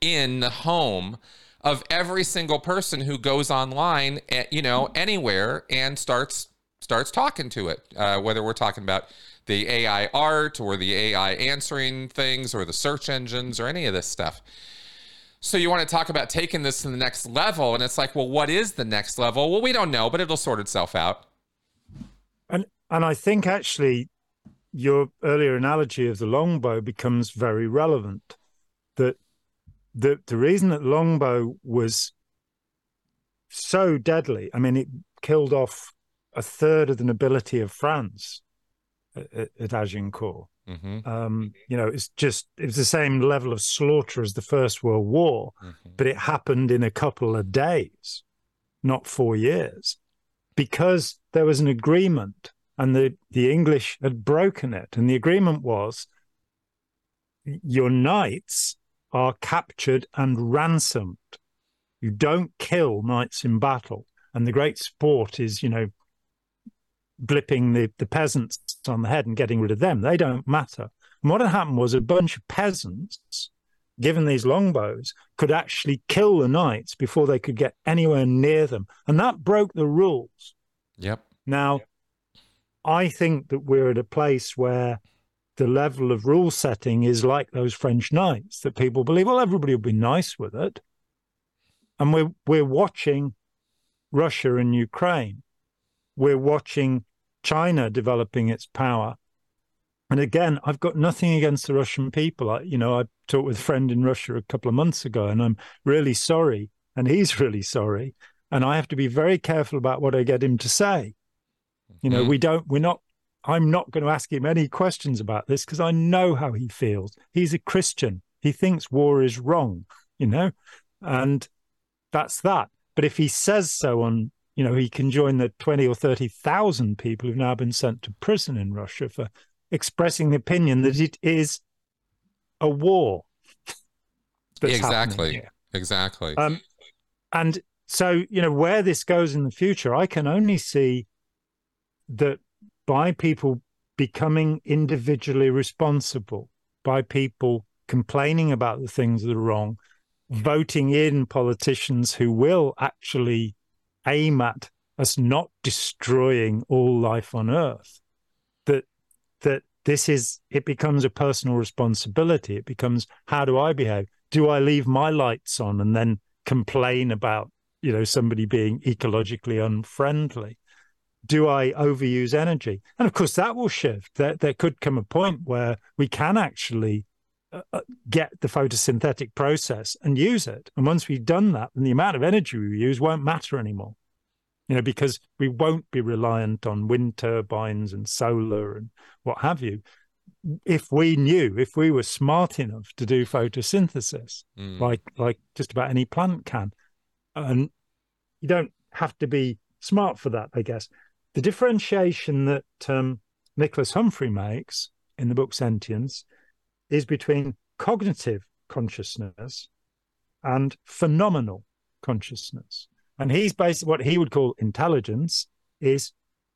in the home of every single person who goes online, eh, you know, anywhere and starts starts talking to it. Uh, whether we're talking about the AI art or the AI answering things or the search engines or any of this stuff. So you want to talk about taking this to the next level, and it's like, well, what is the next level? Well, we don't know, but it'll sort itself out. And and I think actually your earlier analogy of the longbow becomes very relevant. That the the reason that longbow was so deadly, I mean, it killed off a third of the nobility of France at, at Agincourt. Mm-hmm. Um, you know, it's just it was the same level of slaughter as the First World War, mm-hmm. but it happened in a couple of days, not four years, because there was an agreement, and the the English had broken it, and the agreement was your knights are captured and ransomed. You don't kill knights in battle, and the great sport is, you know, blipping the, the peasants on the head and getting rid of them. They don't matter. And what had happened was a bunch of peasants, given these longbows, could actually kill the knights before they could get anywhere near them. And that broke the rules. Yep. Now, yep. I think that we're at a place where the level of rule setting is like those French knights that people believe, well, everybody will be nice with it. And we're we're watching Russia and Ukraine we're watching China developing its power. And again, I've got nothing against the Russian people. I, you know, I talked with a friend in Russia a couple of months ago, and I'm really sorry, and he's really sorry, and I have to be very careful about what I get him to say. You know, mm-hmm. we don't, we're not. I'm not going to ask him any questions about this because I know how he feels. He's a Christian. He thinks war is wrong. You know, and that's that. But if he says so on you know, he can join the 20 or 30,000 people who've now been sent to prison in Russia for expressing the opinion that it is a war. exactly. Exactly. Um, and so, you know, where this goes in the future, I can only see that by people becoming individually responsible, by people complaining about the things that are wrong, voting in politicians who will actually aim at us not destroying all life on earth that that this is it becomes a personal responsibility. It becomes how do i behave? Do i leave my lights on and then complain about you know somebody being ecologically unfriendly do i overuse energy and of course that will shift there, there could come a point where we can actually uh, uh get the photosynthetic process and use it and once we've done that then the amount of energy we use won't matter anymore you know, because we won't be reliant on wind turbines and solar and what have you. If we knew, if we were smart enough to do photosynthesis, mm. like like just about any plant can, and you don't have to be smart for that, I guess. The differentiation that um, Nicholas Humphrey makes in the book Sentience is between cognitive consciousness and phenomenal consciousness. And he's basically what he would call intelligence is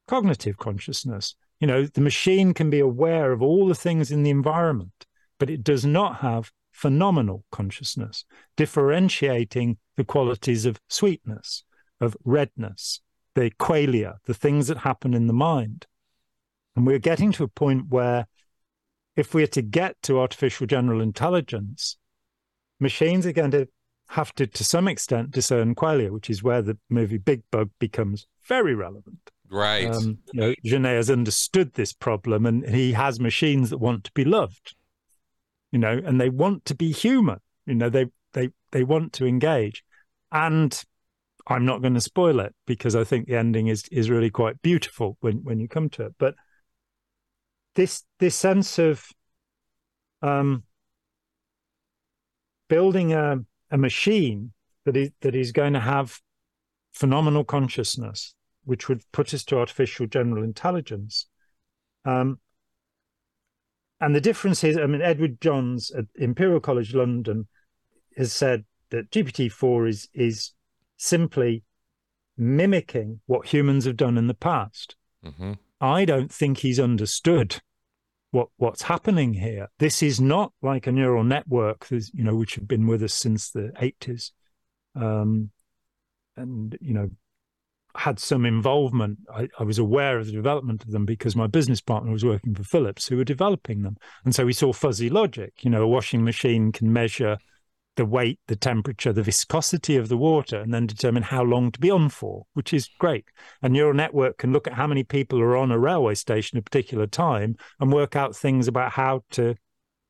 cognitive consciousness. You know, the machine can be aware of all the things in the environment, but it does not have phenomenal consciousness, differentiating the qualities of sweetness, of redness, the qualia, the things that happen in the mind. And we're getting to a point where if we are to get to artificial general intelligence, machines are going to have to, to some extent, discern qualia, which is where the movie Big Bug becomes very relevant. Right. Um, you know, Jeunet has understood this problem, and he has machines that want to be loved. You know, and they want to be human. You know, they they they want to engage, and I'm not going to spoil it because I think the ending is is really quite beautiful when when you come to it. But this this sense of um, building a a machine that is that is going to have phenomenal consciousness, which would put us to artificial general intelligence. Um, and the difference is, I mean, Edward Johns at Imperial College London has said that GPT-4 is is simply mimicking what humans have done in the past. Mm-hmm. I don't think he's understood what what's happening here. This is not like a neural network, you know, which have been with us since the eighties, um, and you know, had some involvement. I, I, was aware of the development of them because my business partner was working for Philips, who were developing them, and so we saw fuzzy logic. You know, a washing machine can measure the weight, the temperature, the viscosity of the water, and then determine how long to be on for, which is great. A neural network can look at how many people are on a railway station at a particular time and work out things about how to,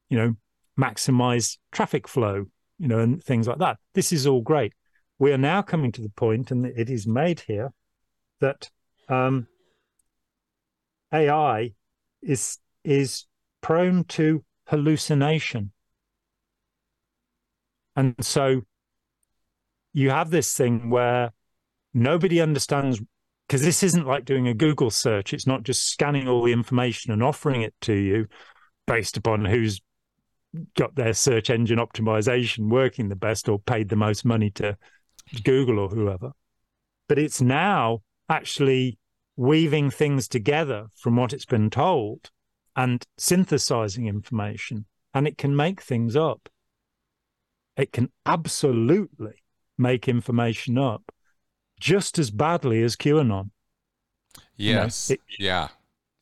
you know, maximize traffic flow, you know, and things like that. This is all great. We are now coming to the point, and it is made here, that um, AI is is prone to hallucination. And so you have this thing where nobody understands because this isn't like doing a Google search. It's not just scanning all the information and offering it to you based upon who's got their search engine optimization working the best or paid the most money to Google or whoever. But it's now actually weaving things together from what it's been told and synthesizing information, and it can make things up. It can absolutely make information up just as badly as QAnon. Yes. You know, it, yeah.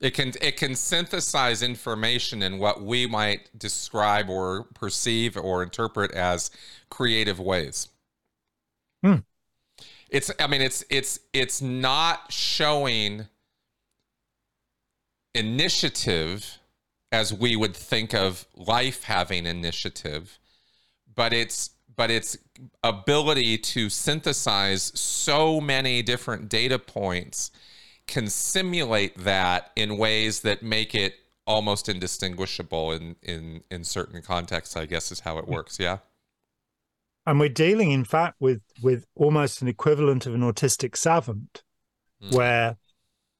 It can it can synthesize information in what we might describe or perceive or interpret as creative ways. Hmm. It's I mean it's it's it's not showing initiative as we would think of life having initiative, but it's but its ability to synthesize so many different data points can simulate that in ways that make it almost indistinguishable in in in certain contexts i guess is how it works. Yeah. And we're dealing in fact with with almost an equivalent of an autistic savant mm. where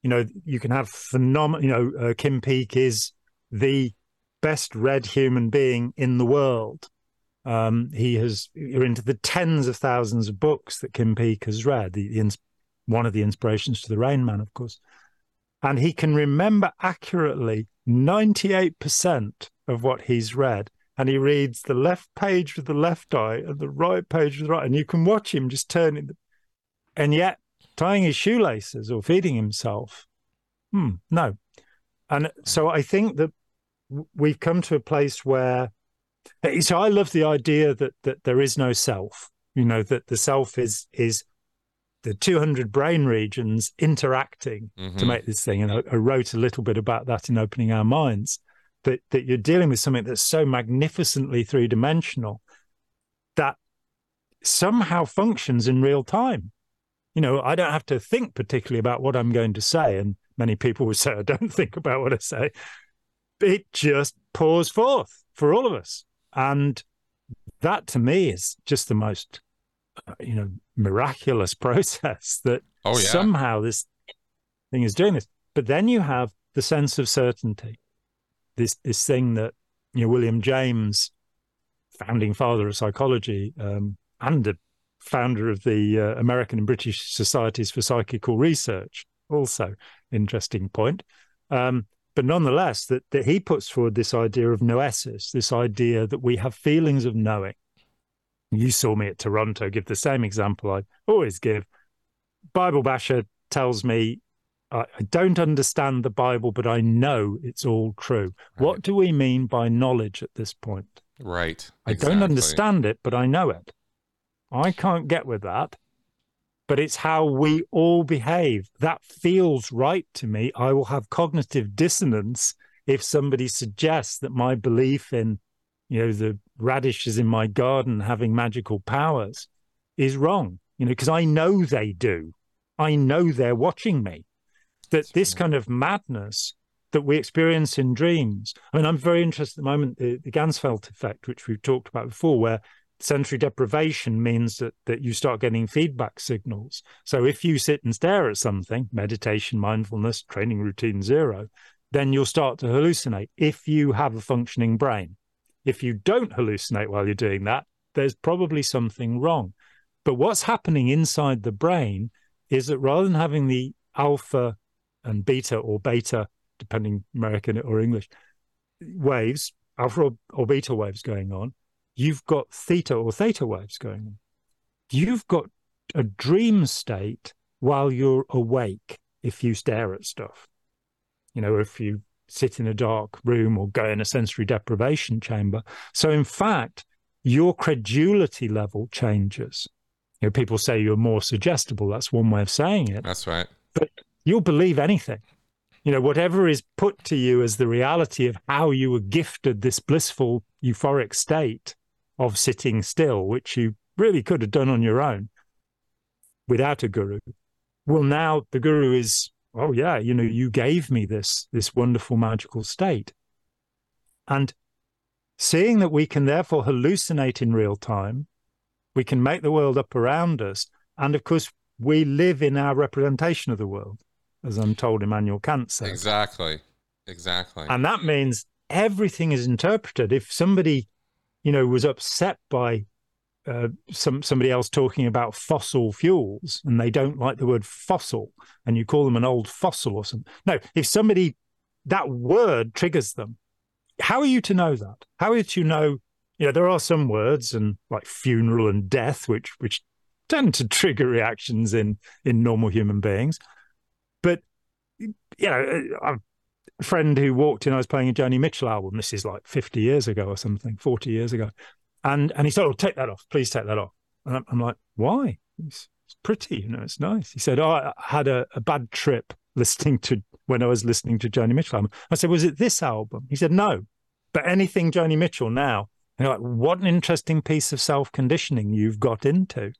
you know you can have phenomenal you know uh, kim peek is the best read human being in the world um, he has you're into the tens of thousands of books that kim peek has read the, the one of the inspirations to the rain man of course and he can remember accurately 98% of what he's read and he reads the left page with the left eye and the right page with the right, and you can watch him just turning, and yet tying his shoelaces or feeding himself. Hmm, no, and so I think that we've come to a place where. So I love the idea that that there is no self. You know that the self is is the 200 brain regions interacting mm-hmm. to make this thing. And I, I, wrote a little bit about that in opening our minds that that you're dealing with something that's so magnificently three dimensional that somehow functions in real time. You know, I don't have to think particularly about what I'm going to say, and many people would say I don't think about what I say. It just pours forth for all of us, and that to me is just the most, uh, you know, miraculous process that oh, yeah. somehow this thing is doing this. But then you have the sense of certainty this this thing that you know William James, founding father of psychology, um, and the founder of the uh, American and British Societies for Psychical Research, also interesting point. Um, but nonetheless, that, that he puts forward this idea of noesis, this idea that we have feelings of knowing. You saw me at Toronto give the same example I always give. Bible Basher tells me I, don't understand the Bible, but I know it's all true. Right. What do we mean by knowledge at this point? Right. I exactly. don't understand it, but I know it. I can't get with that, but it's how we all behave. That feels right to me. I will have cognitive dissonance if somebody suggests that my belief in, you know, the radishes in my garden having magical powers is wrong, you know, because I know they do. I know they're watching me that this kind of madness that we experience in dreams. I mean, I'm very interested at the moment the, the Ganzfeld effect, which we've talked about before, where sensory deprivation means that that you start getting feedback signals. So if you sit and stare at something, meditation, mindfulness, training routine zero, then you'll start to hallucinate if you have a functioning brain. If you don't hallucinate while you're doing that, there's probably something wrong. But what's happening inside the brain is that rather than having the alpha and beta or beta, depending American or English, waves, alpha or, beta waves going on, you've got theta or theta waves going on. You've got a dream state while you're awake if you stare at stuff. You know, if you sit in a dark room or go in a sensory deprivation chamber. So, in fact, your credulity level changes. You know, people say you're more suggestible. That's one way of saying it. That's right. But you'll believe anything. You know, whatever is put to you as the reality of how you were gifted this blissful, euphoric state of sitting still, which you really could have done on your own without a guru. Well, now the guru is, oh yeah, you know, you gave me this this wonderful magical state. And seeing that we can therefore hallucinate in real time, we can make the world up around us, and of course we live in our representation of the world, as I'm told Immanuel Kant says. Exactly. Exactly. And that means everything is interpreted. If somebody, you know, was upset by uh, some somebody else talking about fossil fuels and they don't like the word fossil and you call them an old fossil or something. No, if somebody that word triggers them, how are you to know that? How are you to know? You know, there are some words and like funeral and death, which which tend to trigger reactions in in normal human beings. But you know, a friend who walked in, I was playing a Joni Mitchell album. This is like 50 years ago or something, 40 years ago. And and he said, "Oh, take that off, please take that off." And I'm, I'm like, "Why? It's, it's, pretty, you know, it's nice." He said, "Oh, I had a, a bad trip listening to when I was listening to Joni Mitchell album." I said, "Was it this album?" He said, "No, but anything Joni Mitchell now." And you're like, "What an interesting piece of self conditioning you've got into."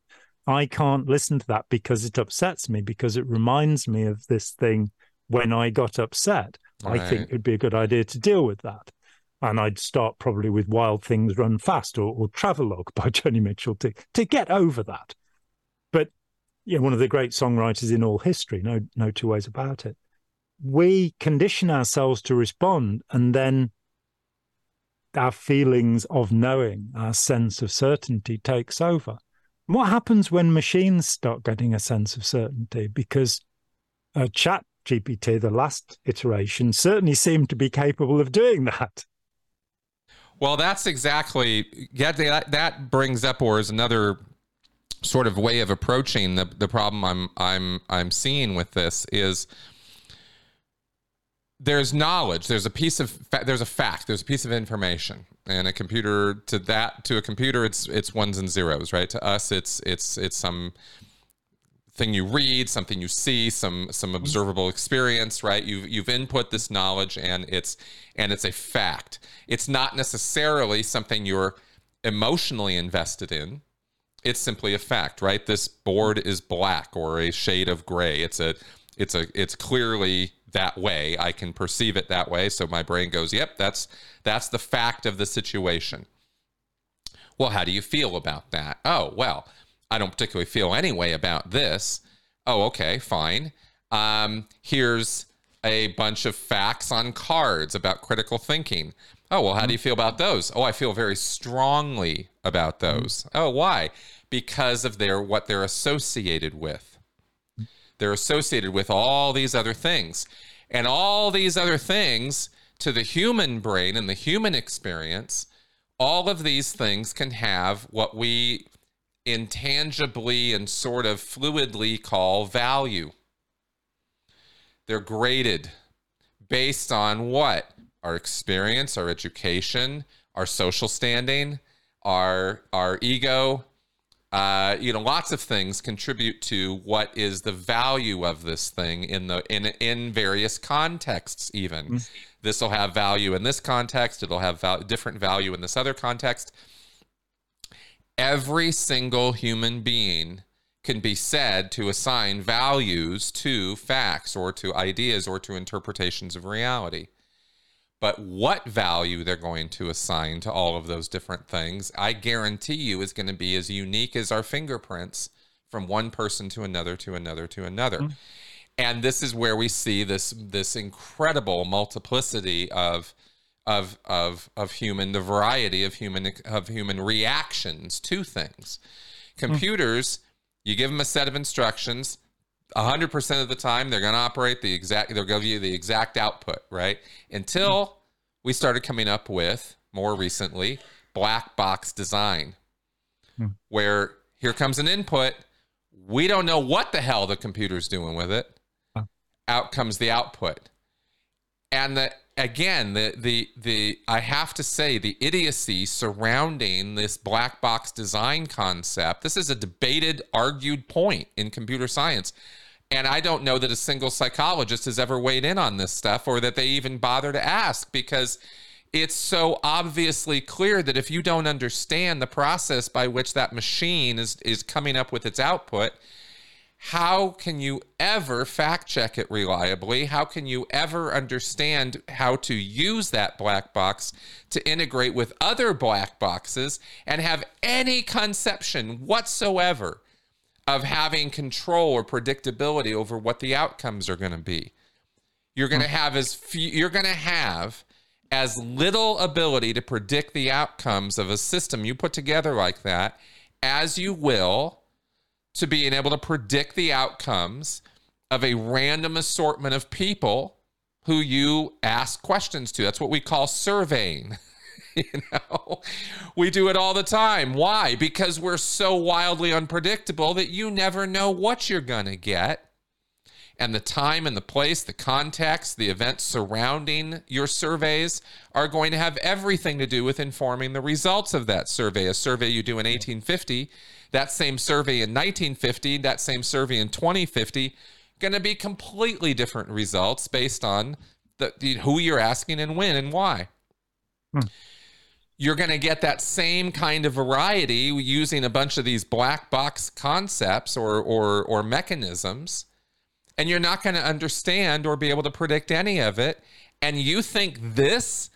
I can't listen to that because it upsets me because it reminds me of this thing when I got upset. Right. I think it'd be a good idea to deal with that and I'd start probably with Wild Things Run Fast or, or Travelogue by Joni Mitchell to to get over that. But you know, one of the great songwriters in all history, no no two ways about it. We condition ourselves to respond, and then our feelings of knowing, our sense of certainty takes over. what happens when machines start getting a sense of certainty? Because uh, Chat GPT, the last iteration, certainly seemed to be capable of doing that. Well, that's exactly yeah. That that brings up or is another sort of way of approaching the the problem I'm I'm I'm seeing with this is there's knowledge there's a piece of fa- there's a fact there's a piece of information and a computer to that to a computer it's it's ones and zeros right to us it's it's it's some thing you read, something you see, some some mm-hmm. observable experience, right? You've you've input this knowledge and it's and it's a fact. It's not necessarily something you're emotionally invested in. It's simply a fact, right? This board is black or a shade of gray. It's a it's a it's clearly that way. I can perceive it that way, so my brain goes, "Yep, that's that's the fact of the situation." Well, how do you feel about that? Oh, well, I don't particularly feel anyway about this. Oh, okay, fine. Um, here's a bunch of facts on cards about critical thinking. Oh, well, how do you feel about those? Oh, I feel very strongly about those. Oh, why? Because of their what they're associated with. They're associated with all these other things. And all these other things to the human brain and the human experience, all of these things can have what we intangibly and sort of fluidly call value. They're graded based on what? Our experience, our education, our social standing, our our ego. Uh, you know, lots of things contribute to what is the value of this thing in the in in various contexts. Even mm-hmm. this will have value in this context. It'll have val- different value in this other context every single human being can be said to assign values to facts or to ideas or to interpretations of reality. But what value they're going to assign to all of those different things, I guarantee you is going to be as unique as our fingerprints from one person to another to another to another. Mm-hmm. And this is where we see this this incredible multiplicity of of of of human the variety of human of human reactions to things. Computers you give them a set of instructions 100% of the time they're going to operate the exact they'll give you the exact output right? Until we started coming up with more recently black box design. Hmm. where here comes an input we don't know what the hell the computer's doing with it. Out comes the output. And the again the the the I have to say the idiocy surrounding this black box design concept. This is a debated, argued point in computer science. And I don't know that a single psychologist has ever weighed in on this stuff or that they even bother to ask because it's so obviously clear that if you don't understand the process by which that machine is is coming up with its output, how can you ever fact check it reliably? How can you ever understand how to use that black box to integrate with other black boxes and have any conception whatsoever of having control or predictability over what the outcomes are going to be? You're going to have as few, you're going to have as little ability to predict the outcomes of a system you put together like that as you will to being able to predict the outcomes of a random assortment of people who you ask questions to. That's what we call surveying. you know, we do it all the time. Why? Because we're so wildly unpredictable that you never know what you're going to get. And the time and the place, the context, the events surrounding your surveys are going to have everything to do with informing the results of that survey. A survey you do in 1850 that same survey in 1950, that same survey in 2050, going to be completely different results based on the, the, who you're asking and when and why. Hmm. You're going to get that same kind of variety using a bunch of these black box concepts or or or mechanisms, and you're not going to understand or be able to predict any of it. And you think this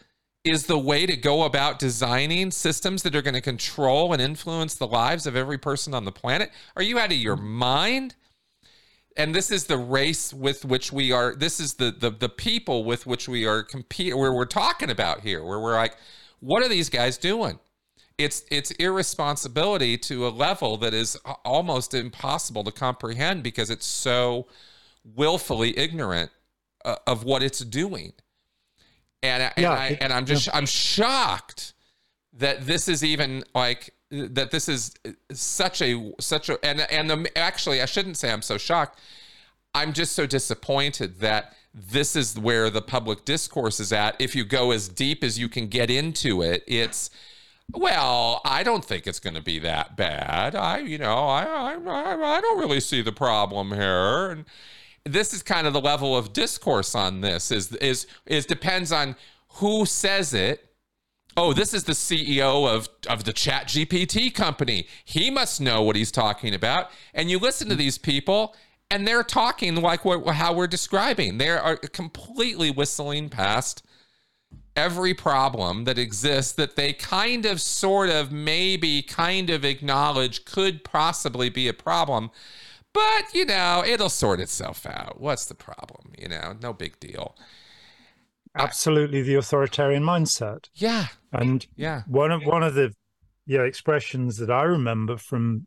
is the way to go about designing systems that are going to control and influence the lives of every person on the planet? Are you out of your mind? And this is the race with which we are. This is the the the people with which we are competing. Where we're talking about here, where we're like, what are these guys doing? It's it's irresponsibility to a level that is almost impossible to comprehend because it's so willfully ignorant uh, of what it's doing and I, yeah, and, I, it, and I'm just yeah. I'm shocked that this is even like that this is such a such a and and the, actually I shouldn't say I'm so shocked. I'm just so disappointed that this is where the public discourse is at. If you go as deep as you can get into it, it's well, I don't think it's going to be that bad. I, you know, I, I, I don't really see the problem here. And this is kind of the level of discourse on this is is is depends on who says it. Oh this is the ceo of of the chat gpt company. He must know what he's talking about. And you listen to these people and they're talking like what, how we're describing. They are completely whistling past every problem that exists that they kind of sort of maybe kind of acknowledge could possibly be a problem but, you know, it'll sort itself out. What's the problem? You know, no big deal. Absolutely the authoritarian mindset. Yeah. And yeah. One of one of the yeah, expressions that I remember from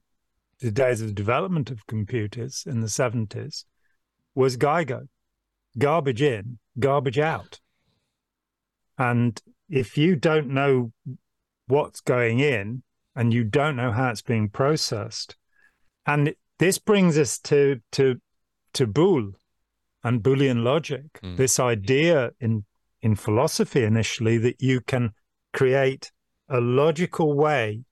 the days of the development of computers in the 70s was GIGO. Garbage in, garbage out. And if you don't know what's going in and you don't know how it's being processed, and this brings us to to to Boole and Boolean logic. Mm. This idea in in philosophy initially that you can create a logical way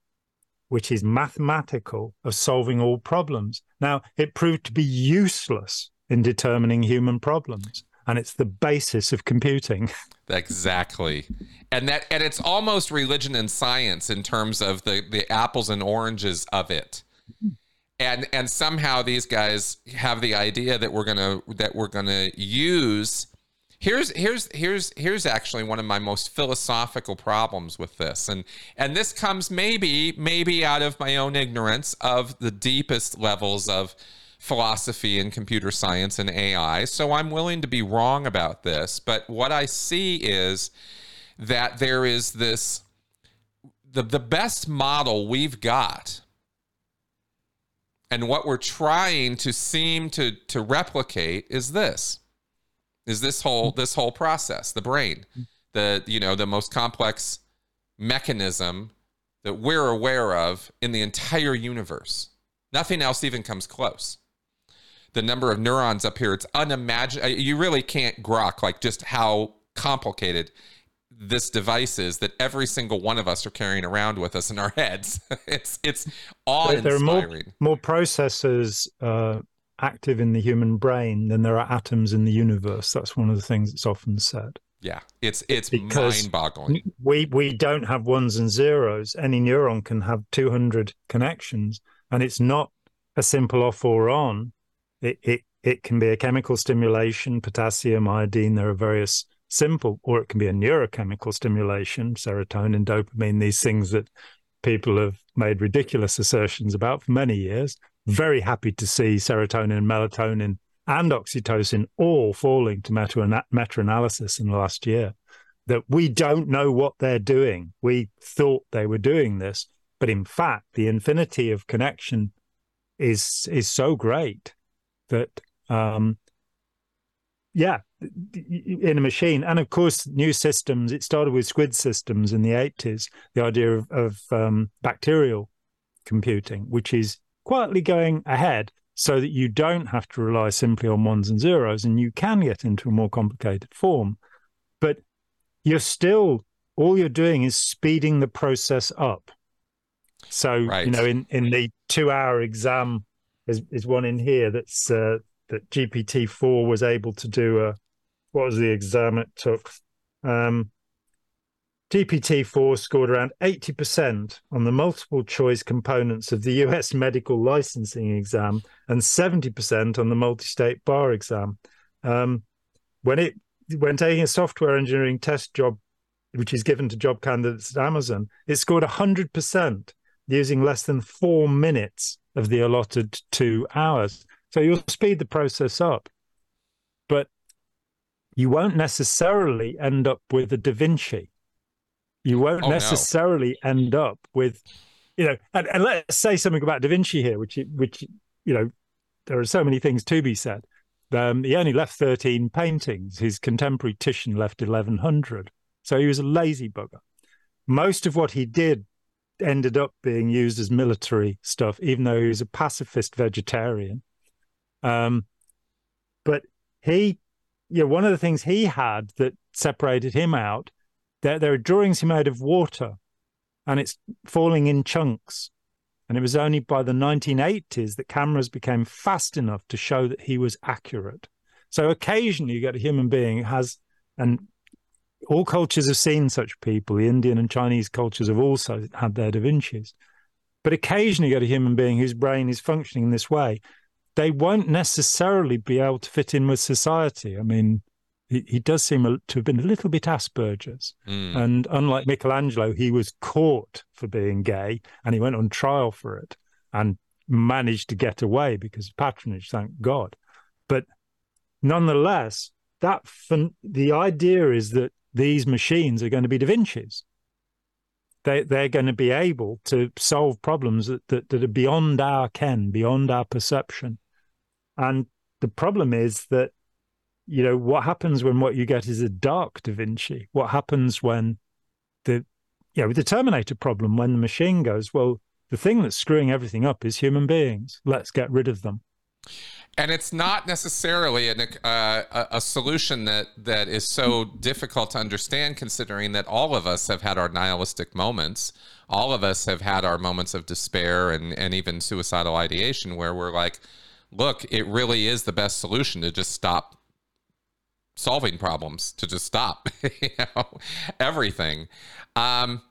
which is mathematical of solving all problems. Now, it proved to be useless in determining human problems, and it's the basis of computing. Exactly. And that and it's almost religion and science in terms of the the apples and oranges of it. And and somehow these guys have the idea that we're gonna that we're gonna use here's here's here's here's actually one of my most philosophical problems with this. And and this comes maybe maybe out of my own ignorance of the deepest levels of philosophy and computer science and AI so I'm willing to be wrong about this but what I see is that there is this the the best model we've got and what we're trying to seem to to replicate is this is this whole this whole process the brain the you know the most complex mechanism that we're aware of in the entire universe. Nothing else even comes close. The number of neurons up here it's unimaginable you really can't grok like just how complicated this device is that every single one of us are carrying around with us in our heads. it's it's awe inspiring. There are more, more processors uh, active in the human brain than there are atoms in the universe. That's one of the things that's often said. Yeah, it's it's mind-boggling. We we don't have ones and zeros. Any neuron can have 200 connections, and it's not a simple off or on. It it it can be a chemical stimulation, potassium, iodine. There are various simple, or it can be a neurochemical stimulation, serotonin, dopamine. These things that people have made ridiculous assertions about for many years. Very happy to see serotonin, melatonin, and oxytocin all falling to meta analysis in the last year. That we don't know what they're doing. We thought they were doing this, but in fact, the infinity of connection is is so great that um, yeah, in a machine. And of course, new systems. It started with squid systems in the 80s, the idea of, of um, bacterial computing, which is quietly going ahead so that you don't have to rely simply on ones and zeros and you can get into a more complicated form. But you're still, all you're doing is speeding the process up. So, right. you know, in, in the two hour exam, is, is one in here that's uh, that GPT four was able to do a what was the exam it took? Um, GPT 4 scored around 80% on the multiple choice components of the US medical licensing exam and 70% on the multi state bar exam. Um, when it when taking a software engineering test job, which is given to job candidates at Amazon, it scored 100% using less than four minutes of the allotted two hours. So you'll speed the process up. But you won't necessarily end up with a Da Vinci you won't oh, necessarily no. end up with, you know, and, and, let's say something about Da Vinci here, which, which, you know, there are so many things to be said. Um, he only left 13 paintings. His contemporary Titian left 1,100. So he was a lazy bugger. Most of what he did ended up being used as military stuff, even though he was a pacifist vegetarian. Um, but he, you know, one of the things he had that separated him out there, there are drawings he made of water, and it's falling in chunks. And it was only by the 1980s that cameras became fast enough to show that he was accurate. So occasionally you get a human being who has, and all cultures have seen such people. The Indian and Chinese cultures have also had their Da Vinci's. But occasionally you get a human being whose brain is functioning in this way. They won't necessarily be able to fit in with society. I mean, he, he does seem to have been a little bit Asperger's. Mm. And unlike Michelangelo, he was caught for being gay and he went on trial for it and managed to get away because of patronage, thank God. But nonetheless, that fun- the idea is that these machines are going to be Da Vinci's. They, they're going to be able to solve problems that, that, that are beyond our ken, beyond our perception. And the problem is that you know what happens when what you get is a dark da vinci? What happens when the you know with the terminator problem when the machine goes well the thing that's screwing everything up is human beings. Let's get rid of them. And it's not necessarily an, uh, a solution that that is so difficult to understand considering that all of us have had our nihilistic moments. All of us have had our moments of despair and and even suicidal ideation where we're like look it really is the best solution to just stop solving problems to just stop you know everything. Um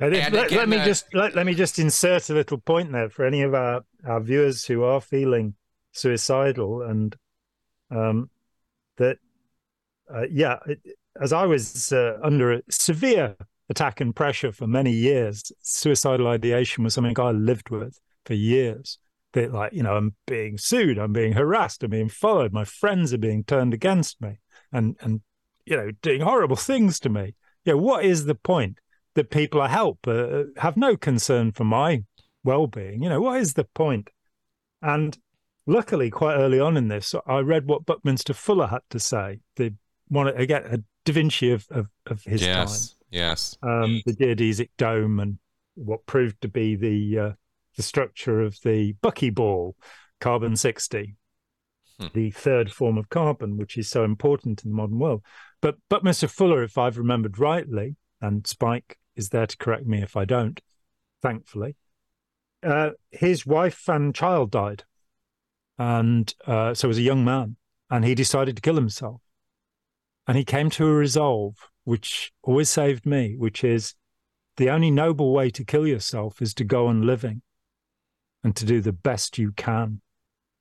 let, let, me just let, let me just insert a little point there for any of our, our viewers who are feeling suicidal and um that uh, yeah it, as i was uh, under a severe attack and pressure for many years suicidal ideation was something i lived with for years that like you know i'm being sued i'm being harassed i'm being followed my friends are being turned against me and and you know doing horrible things to me. Yeah you know, what is the point that people i help uh, have no concern for my well-being? You know what is the point? And luckily quite early on in this i read what buckminster fuller had to say the one again a da vinci of of, of his yes, time. yes. Um the geodesic dome and what proved to be the uh, the structure of the buckyball carbon 60 hmm. the third form of carbon, which is so important in the modern world. But but mr Fuller, if I've remembered rightly, and Spike is there to correct me if I don't, thankfully, uh, his wife and child died. And uh, so was a young man, and he decided to kill himself. And he came to a resolve, which always saved me, which is the only noble way to kill yourself is to go on living and to do the best you can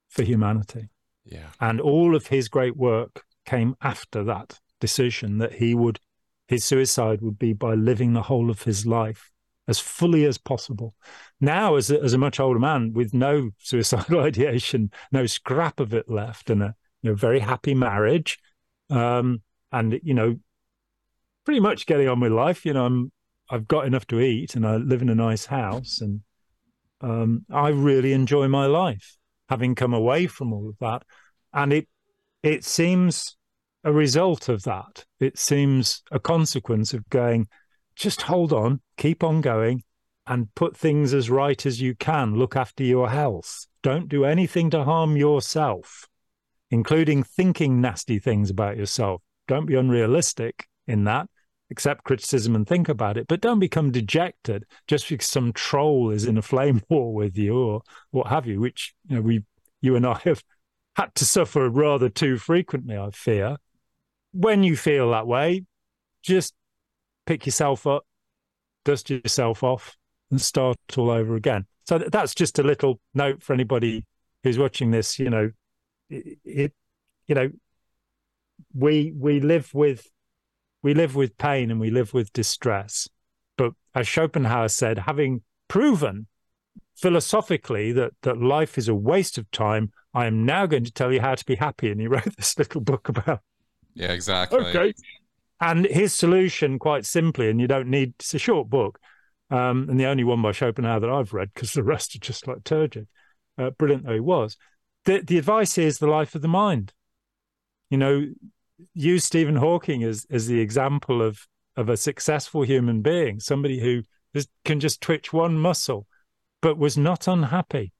for humanity. Yeah. And all of his great work came after that decision that he would, his suicide would be by living the whole of his life as fully as possible. Now, as a, as a much older man with no suicidal ideation, no scrap of it left, and a you know, very happy marriage, um, and you know, pretty much getting on with life. You know, I'm I've got enough to eat, and I live in a nice house, and um, I really enjoy my life, having come away from all of that, and it it seems a result of that. It seems a consequence of going. Just hold on, keep on going, and put things as right as you can. Look after your health. Don't do anything to harm yourself, including thinking nasty things about yourself. Don't be unrealistic in that accept criticism and think about it, but don't become dejected just because some troll is in a flame war with you or what have you, which you know we you and I have had to suffer rather too frequently, I fear. When you feel that way, just pick yourself up, dust yourself off, and start all over again. So that's just a little note for anybody who's watching this. You know, it, it you know, we we live with we live with pain and we live with distress. But as Schopenhauer said, having proven philosophically that, that life is a waste of time, I am now going to tell you how to be happy. And he wrote this little book about. Yeah, exactly. Okay. And his solution, quite simply, and you don't need, it's a short book, um, and the only one by Schopenhauer that I've read, because the rest are just like turgid, uh, brilliant though he was. The, the advice is the life of the mind. You know, use Stephen Hawking as as the example of of a successful human being, somebody who can just twitch one muscle, but was not unhappy.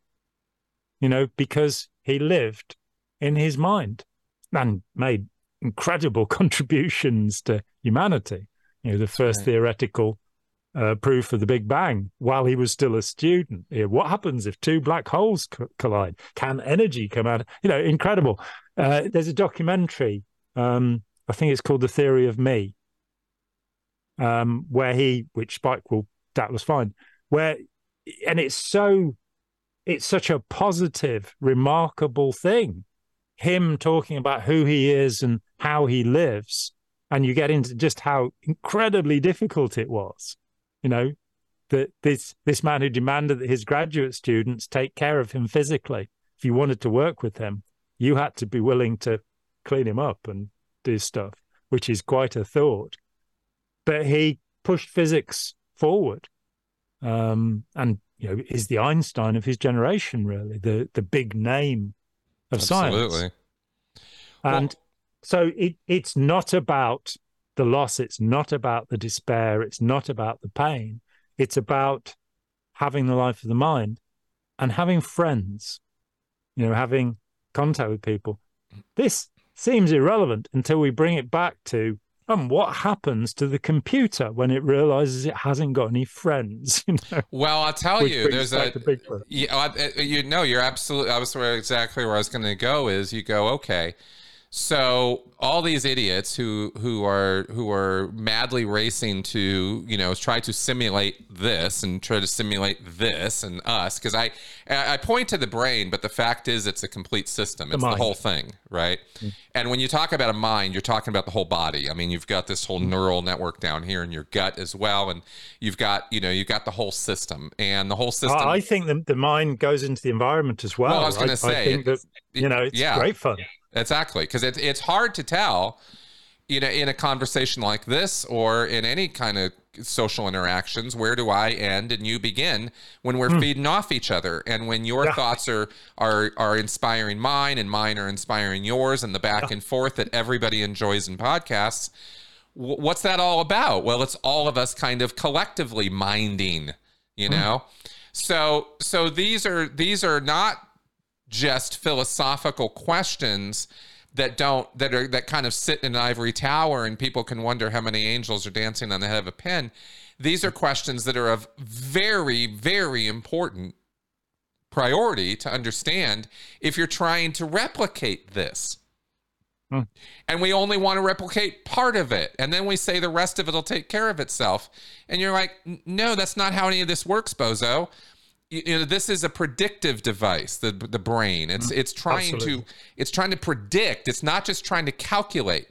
You know, because he lived in his mind and made incredible contributions to humanity. You know, the first right. theoretical uh, proof of the Big Bang while he was still a student. You know, what happens if two black holes co- collide? Can energy come out? You know, incredible. Uh, there's a documentary um, I think it's called The Theory of Me, um, where he, which Spike will doubtless find, where, and it's so, it's such a positive, remarkable thing. Him talking about who he is and how he lives, and you get into just how incredibly difficult it was. You know, that this this man who demanded that his graduate students take care of him physically. If you wanted to work with him, you had to be willing to clean him up and do stuff, which is quite a thought. But he pushed physics forward, um, and you know is the Einstein of his generation, really the the big name of science. Absolutely. science. And well, so it it's not about the loss. It's not about the despair. It's not about the pain. It's about having the life of the mind and having friends. You know, having contact with people. This seems irrelevant until we bring it back to um, what happens to the computer when it realizes it hasn't got any friends? You know? Well, I'll tell you, there's a you, you know, you're absolutely. I was where exactly where I was going to go. Is you go okay so all these idiots who who are who are madly racing to you know try to simulate this and try to simulate this and us because I I point to the brain, but the fact is it's a complete system. It's the, the whole thing, right? Mm-hmm. And when you talk about a mind, you're talking about the whole body. I mean, you've got this whole mm-hmm. neural network down here in your gut as well, and you've got you know you've got the whole system and the whole system. I think the, the mind goes into the environment as well. Well, I was going to say, I think that you know it's yeah. great fun. Exactly, because it's it's hard to tell, you know, in a conversation like this or in any kind of social interactions, where do I end and you begin when we're mm. feeding off each other, and when your yeah. thoughts are are are inspiring mine and mine are inspiring yours, and the back yeah. and forth that everybody enjoys in podcasts. what's that all about? Well, it's all of us kind of collectively minding, you hmm. know. Mm. So so these are these are not just philosophical questions that don't that are that kind of sit in an ivory tower and people can wonder how many angels are dancing on the head of a pin. These are questions that are of very very important priority to understand if you're trying to replicate this. Hmm. and we only want to replicate part of it. And then we say the rest of it will take care of itself. And you're like no that's not how any of this works bozo you know this is a predictive device the the brain. It's mm-hmm. it's trying Absolutely. to it's trying to predict. It's not just trying to calculate.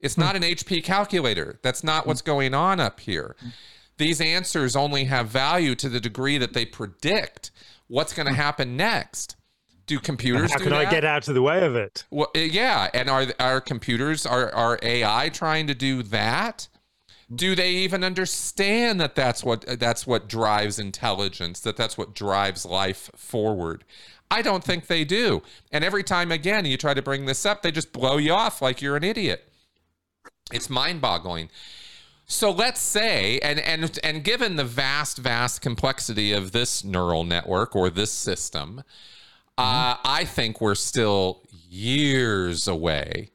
It's mm-hmm. not an hp calculator. That's not what's going on up here. These answers only have value to the degree that they predict what's going to happen next. Do computers how do can that? i get out of the way of it? Well yeah and are our computers are are ai trying to do that do they even understand that that's what that's what drives intelligence that that's what drives life forward? I don't think they do. And every time again you try to bring this up they just blow you off like you're an idiot. It's mind-boggling. So let's say and and and given the vast vast complexity of this neural network or this system uh, I think we're still years away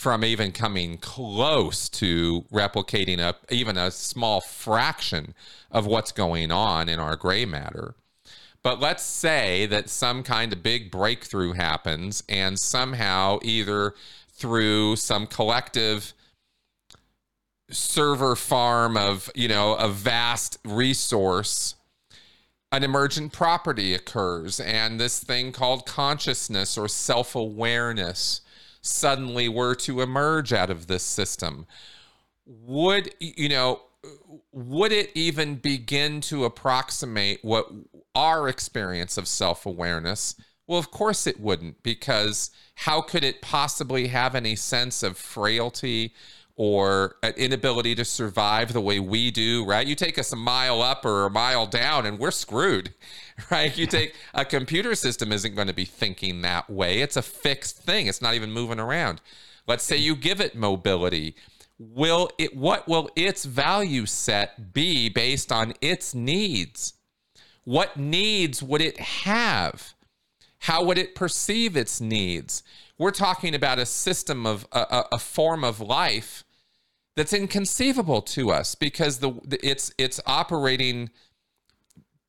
from even coming close to replicating a even a small fraction of what's going on in our gray matter. But let's say that some kind of big breakthrough happens and somehow either through some collective server farm of, you know, a vast resource an emergent property occurs and this thing called consciousness or self-awareness suddenly were to emerge out of this system, would you know? Would it even begin to approximate what our experience of self awareness? Well, of course it wouldn't, because how could it possibly have any sense of frailty or an inability to survive the way we do, right? You take us a mile up or a mile down and we're screwed, right? You take a computer system isn't going to be thinking that way. It's a fixed thing. It's not even moving around. Let's say you give it mobility. Will it what will its value set be based on its needs? What needs would it have? How would it perceive its needs? We're talking about a system of a, a form of life that's inconceivable to us because the it's it's operating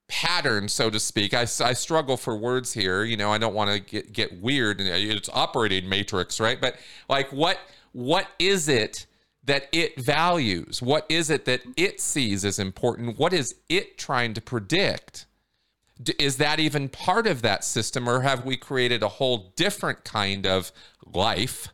pattern so to speak. I, I struggle for words here. You know i don't want to get, get weird. Uh, it's operating matrix right? But like what what is it that it values? What is it that it sees as important? What is it trying to predict? Is that even part of that system or have we created a whole different kind of life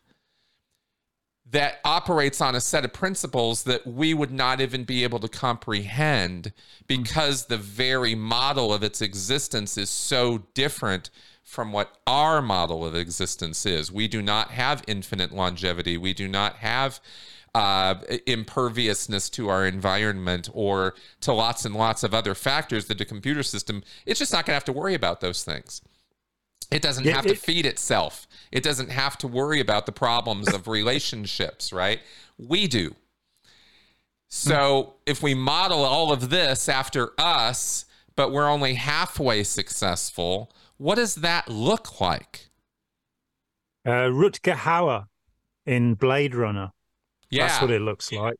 that operates on a set of principles that we would not even be able to comprehend because the very model of its existence is so different from what our model of existence is. We do not have infinite longevity. We do not have uh, imperviousness to our environment or to lots and lots of other factors that the computer system, it's just not going to have to worry about those things. It doesn't have to feed itself. It doesn't have to worry about the problems of relationships, right? We do. So if we model all of this after us, but we're only halfway successful, what does that look like? Uh, Rutger Hauer in Blade Runner. Yeah. That's what it looks like.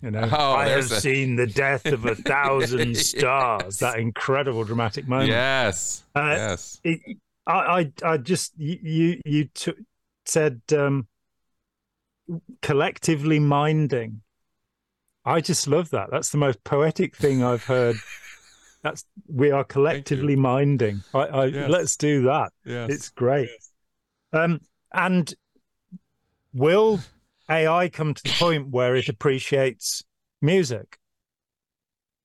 You know, oh, I have a... seen the death of a thousand stars. That incredible dramatic moment. Yes. Uh, yes. It, I, I, I just you you t- said um, collectively minding. I just love that. That's the most poetic thing I've heard. That's we are collectively minding. I, I yes. let's do that. Yes. It's great. Yes. Um, and will AI come to the point where it appreciates music?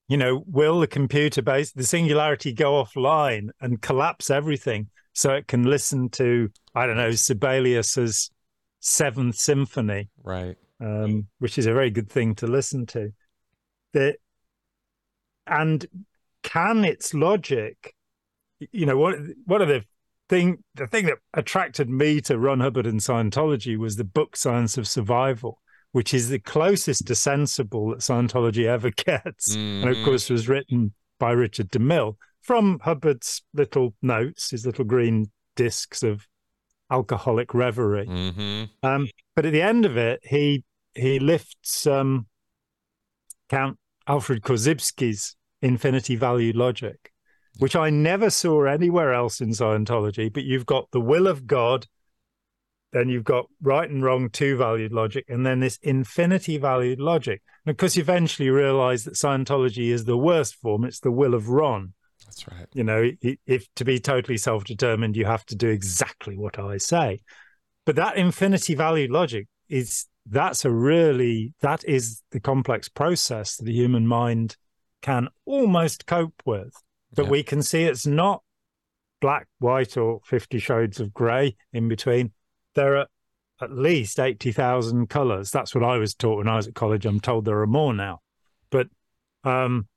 You know, will the computer base the singularity go offline and collapse everything so it can listen to I don't know Sibelius's Seventh Symphony, right? Um, which is a very good thing to listen to. The and can its logic, you know, what one of the thing the thing that attracted me to Ron Hubbard and Scientology was the book Science of Survival, which is the closest to sensible that Scientology ever gets, mm-hmm. and of course was written by Richard DeMille from Hubbard's little notes, his little green discs of alcoholic reverie. hmm Um, but at the end of it, he he lifts um, Count Alfred Korzybski's infinity valued logic, which I never saw anywhere else in Scientology. But you've got the will of God, then you've got right and wrong two valued logic, and then this infinity valued logic. And of course, you eventually realize that Scientology is the worst form. It's the will of Ron. That's right. You know, if to be totally self determined, you have to do exactly what I say. But that infinity value logic is that's a really that is the complex process that the human mind can almost cope with. But Yeah. we can see it's not black, white, or 50 shades of grey in between. There are at least 80,000 colours. That's what I was taught when I was at college. I'm told there are more now. But um,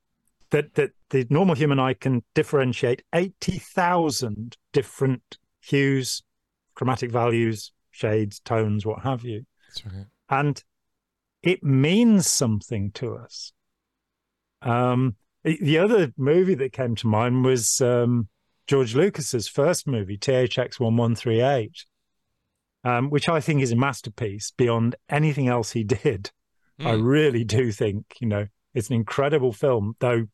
that, that the normal human eye can differentiate 80,000 different hues, chromatic values, shades, tones, what have you That's right. and it means something to us. Um, the- the other movie that came to mind was um, George Lucas's first movie, THX 1138, um, which I think is a masterpiece beyond anything else he did. I Mm. really do think, you know, it's an incredible film, though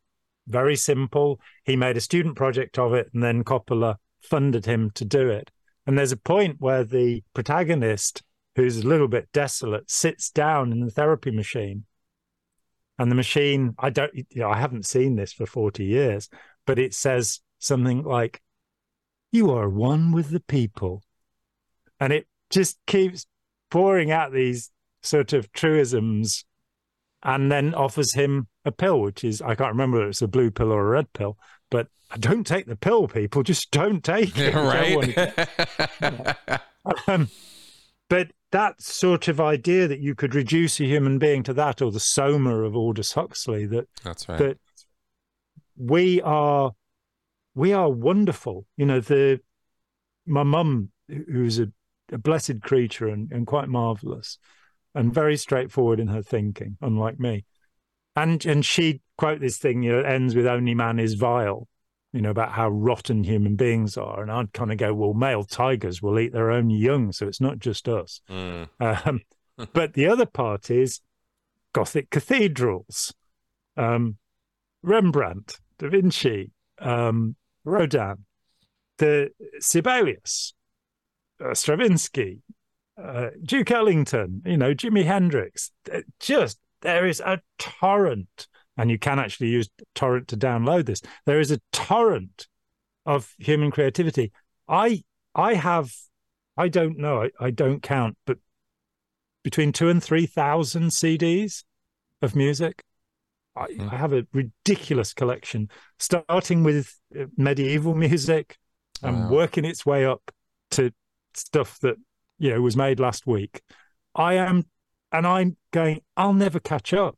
very simple. He made a student project of it, and then Coppola funded him to do it. And there's a point where the protagonist, who's a little bit desolate, sits down in the therapy machine. And the machine, I don't, you know, I haven't seen this for 40 years, but it says something like, You are one with the people. And it just keeps pouring out these sort of truisms and then offers him a pill, which is, I can't remember if it's a blue pill or a red pill, but I don't take the pill, people. Just don't take it. You don't want to right. um, but that sort of idea that you could reduce a human being to that, or the soma of Aldous Huxley, that That's right. that we are we are wonderful. You know, the my mum, who's a, a blessed creature and, and quite marvelous, and very straightforward in her thinking, unlike me, and and she quote this thing, you know, ends with "only man is vile." You know about how rotten human beings are, and I'd kind of go, "Well, male tigers will eat their own young, so it's not just us." Mm. Um, but the other part is Gothic cathedrals, um, Rembrandt, Da Vinci, um, Rodin, the Sibelius, uh, Stravinsky, uh, Duke Ellington, you know, Jimi Hendrix. Uh, Just there is a torrent, and you can actually use torrent to download this. There is a torrent of human creativity. I I have I don't know, I, I don't count, but between two and three thousand CDs of music. I, Hmm. I have a ridiculous collection, starting with uh, medieval music and Wow. working its way up to stuff that you know was made last week. I am, and I'm going. I'll never catch up.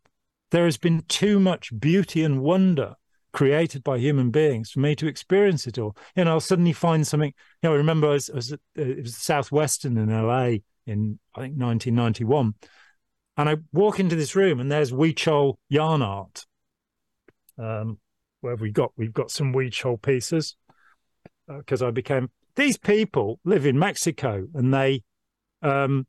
There has been too much beauty and wonder created by human beings for me to experience it all. You know, I'll suddenly find something. You know, I remember I was, I was at, uh, it was Southwestern in LA in I think 1991, and I walk into this room and there's Huichol yarn art. Um, where have we got? We've got some Huichol pieces because I became. These people live in Mexico and they, um,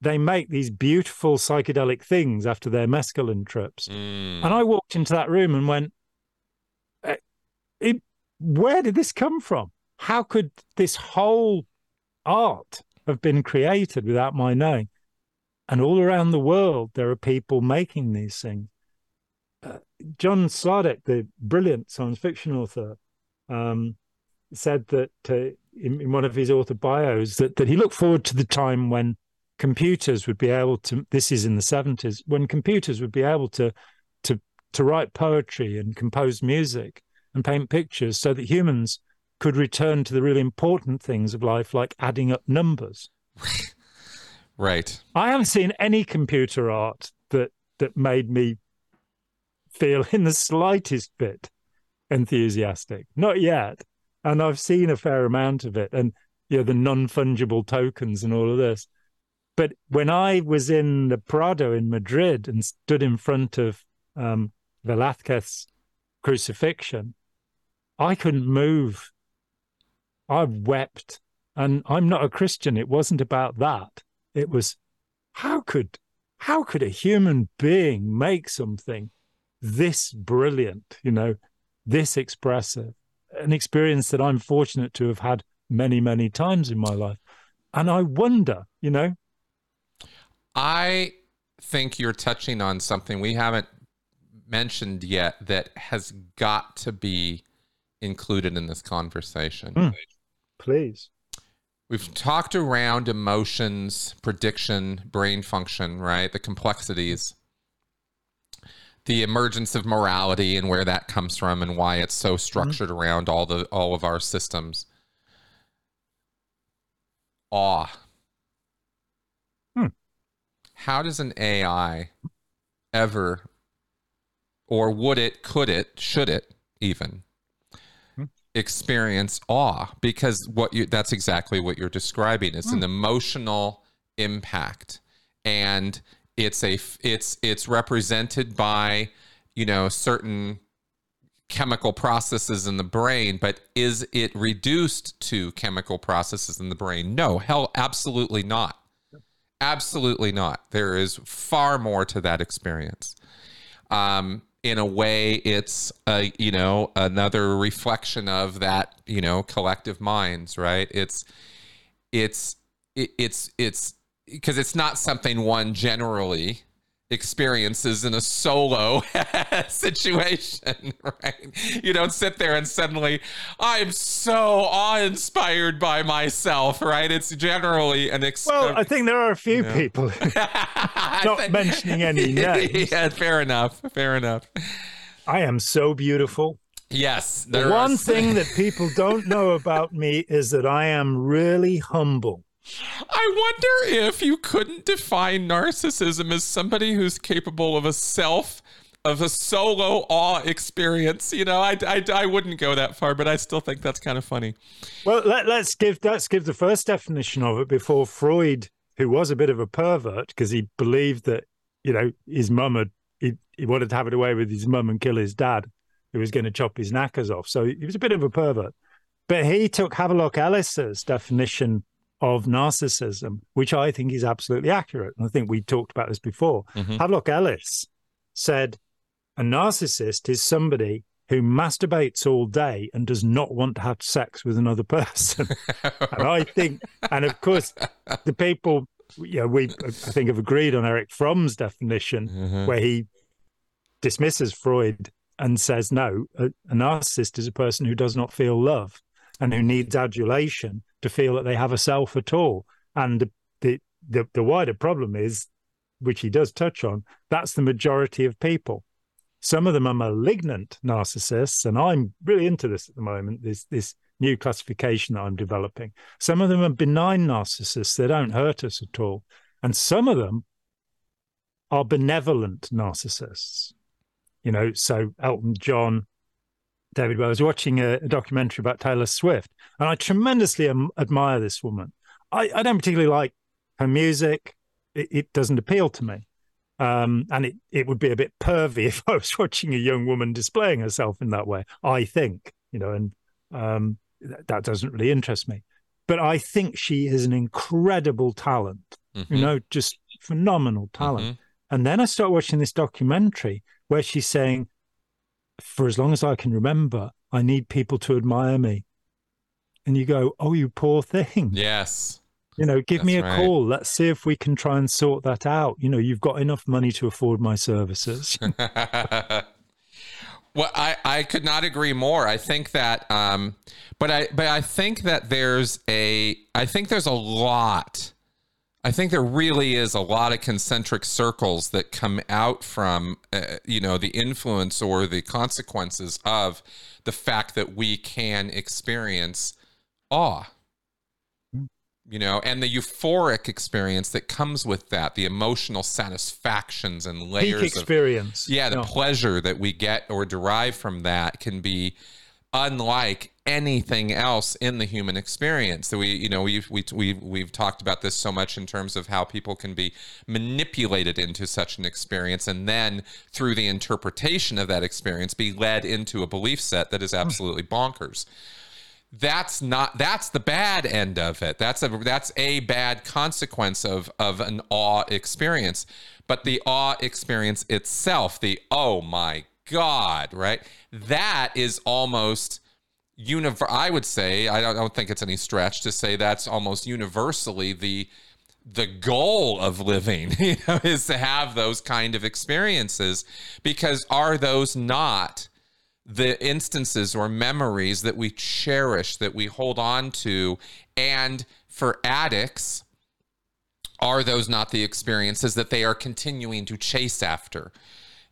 they make these beautiful psychedelic things after their mescaline trips. Mm. And I walked into that room and went, "Eh, it, where did this come from? How could this whole art have been created without my knowing? And all around the world, there are people making these things. Uh, John Sladek, the brilliant science fiction author, um, said that uh, in, in one of his author bios that, that he looked forward to the time when computers would be able to. This is in the seventies when computers would be able to to to write poetry and compose music and paint pictures, so that humans could return to the really important things of life, like adding up numbers. Right. I haven't seen any computer art that that made me feel in the slightest bit enthusiastic. Not yet. And I've seen a fair amount of it and you know the non-fungible tokens and all of this. But when I was in the Prado in Madrid and stood in front of um, Velázquez's crucifixion, I couldn't move. I wept and I'm not a Christian. It wasn't about that. It was how could how could a human being make something this brilliant, you know, this expressive, an experience that I'm fortunate to have had many, many times in my life. And I wonder, you know. I think you're touching on something we haven't mentioned yet that has got to be included in this conversation. Mm. Please. We've talked around emotions, prediction, brain function, right? The complexities, the emergence of morality and where that comes from and why it's so structured mm-hmm. around all the all of our systems. Awe. Hmm. How does an AI ever or would it, could it, should it even experience awe? Because what you that's exactly what you're describing. It's an hmm. emotional impact. And it's a it's it's represented by you know certain chemical processes in the brain but is it reduced to chemical processes in the brain? No hell absolutely not absolutely not. There is far more to that experience. Um in a way it's a you know another reflection of that you know collective minds right? It's it's it's it's because it's not something one generally experiences in a solo situation, right? You don't sit there and suddenly, I'm so awe-inspired by myself, right? It's generally an ex- Well, I think there are a few you people not think, mentioning any names. Yeah, fair enough. Fair enough. I am so beautiful. Yes. The one thing that people don't know about me is that I am really humble. I wonder if you couldn't define narcissism as somebody who's capable of a self of a solo awe experience. You know, I, I, I wouldn't go that far, but I still think that's kind of funny. Well, let, us give let's give the first definition of it before Freud, who was a bit of a pervert because he believed that you know his mum had he, he wanted to have it away with his mum and kill his dad, who was going to chop his knackers off. So he was a bit of a pervert. But he took Havelock Ellis's definition of narcissism, which I think is absolutely accurate. And I think we talked about this before. Mm-hmm. Havelock Ellis said a narcissist is somebody who masturbates all day and does not want to have sex with another person. and I think, and of course, the people, you know, we I think have agreed on Erich Fromm's definition, mm-hmm. where he dismisses Freud and says, no, a, a narcissist is a person who does not feel love and who needs adulation to feel that they have a self at all. And the, the, the, wider problem is, which he does touch on, that's the majority of people. Some of them are malignant narcissists, and I'm really into this at the moment. This this new classification that I'm developing. Some of them are benign narcissists; they don't hurt us at all, and some of them are benevolent narcissists. You know, so Elton John, David, I was watching a, a, documentary about Taylor Swift, and I tremendously am, admire this woman. I, I, don't particularly like her music; it, it doesn't appeal to me, um, and it it would be a bit pervy if I was watching a young woman displaying herself in that way. I think, you know, and um, th- that doesn't really interest me. But I think she is an incredible talent, mm-hmm. you know, just phenomenal talent. Mm-hmm. And then I start watching this documentary where she's saying, for as long as I can remember, I need people to admire me. And you go, oh, you poor thing. Yes. You know, give That's me a right. call. Let's see if we can try and sort that out. You know, you've got enough money to afford my services. well, I, I could not agree more. I think that, um, but I, but I think that there's a, I think there's a lot I think there really is a lot of concentric circles that come out from, uh, you know, the influence or the consequences of the fact that we can experience awe, hmm. you know, and the euphoric experience that comes with that, the emotional satisfactions and layers Peak experience. Of, yeah, the no. pleasure that we get or derive from that can be unlike anything else in the human experience. That we you know we've we, we, we've talked about this so much in terms of how people can be manipulated into such an experience and then through the interpretation of that experience be led into a belief set that is absolutely bonkers. That's not that's the bad end of it. That's a that's a bad consequence of of an awe experience. But the awe experience itself the oh my god right? That is almost univer i would say I don't, I don't think it's any stretch to say that's almost universally the the goal of living you know is to have those kind of experiences because are those not the instances or memories that we cherish, that we hold on to. And for addicts, are those not the experiences that they are continuing to chase after?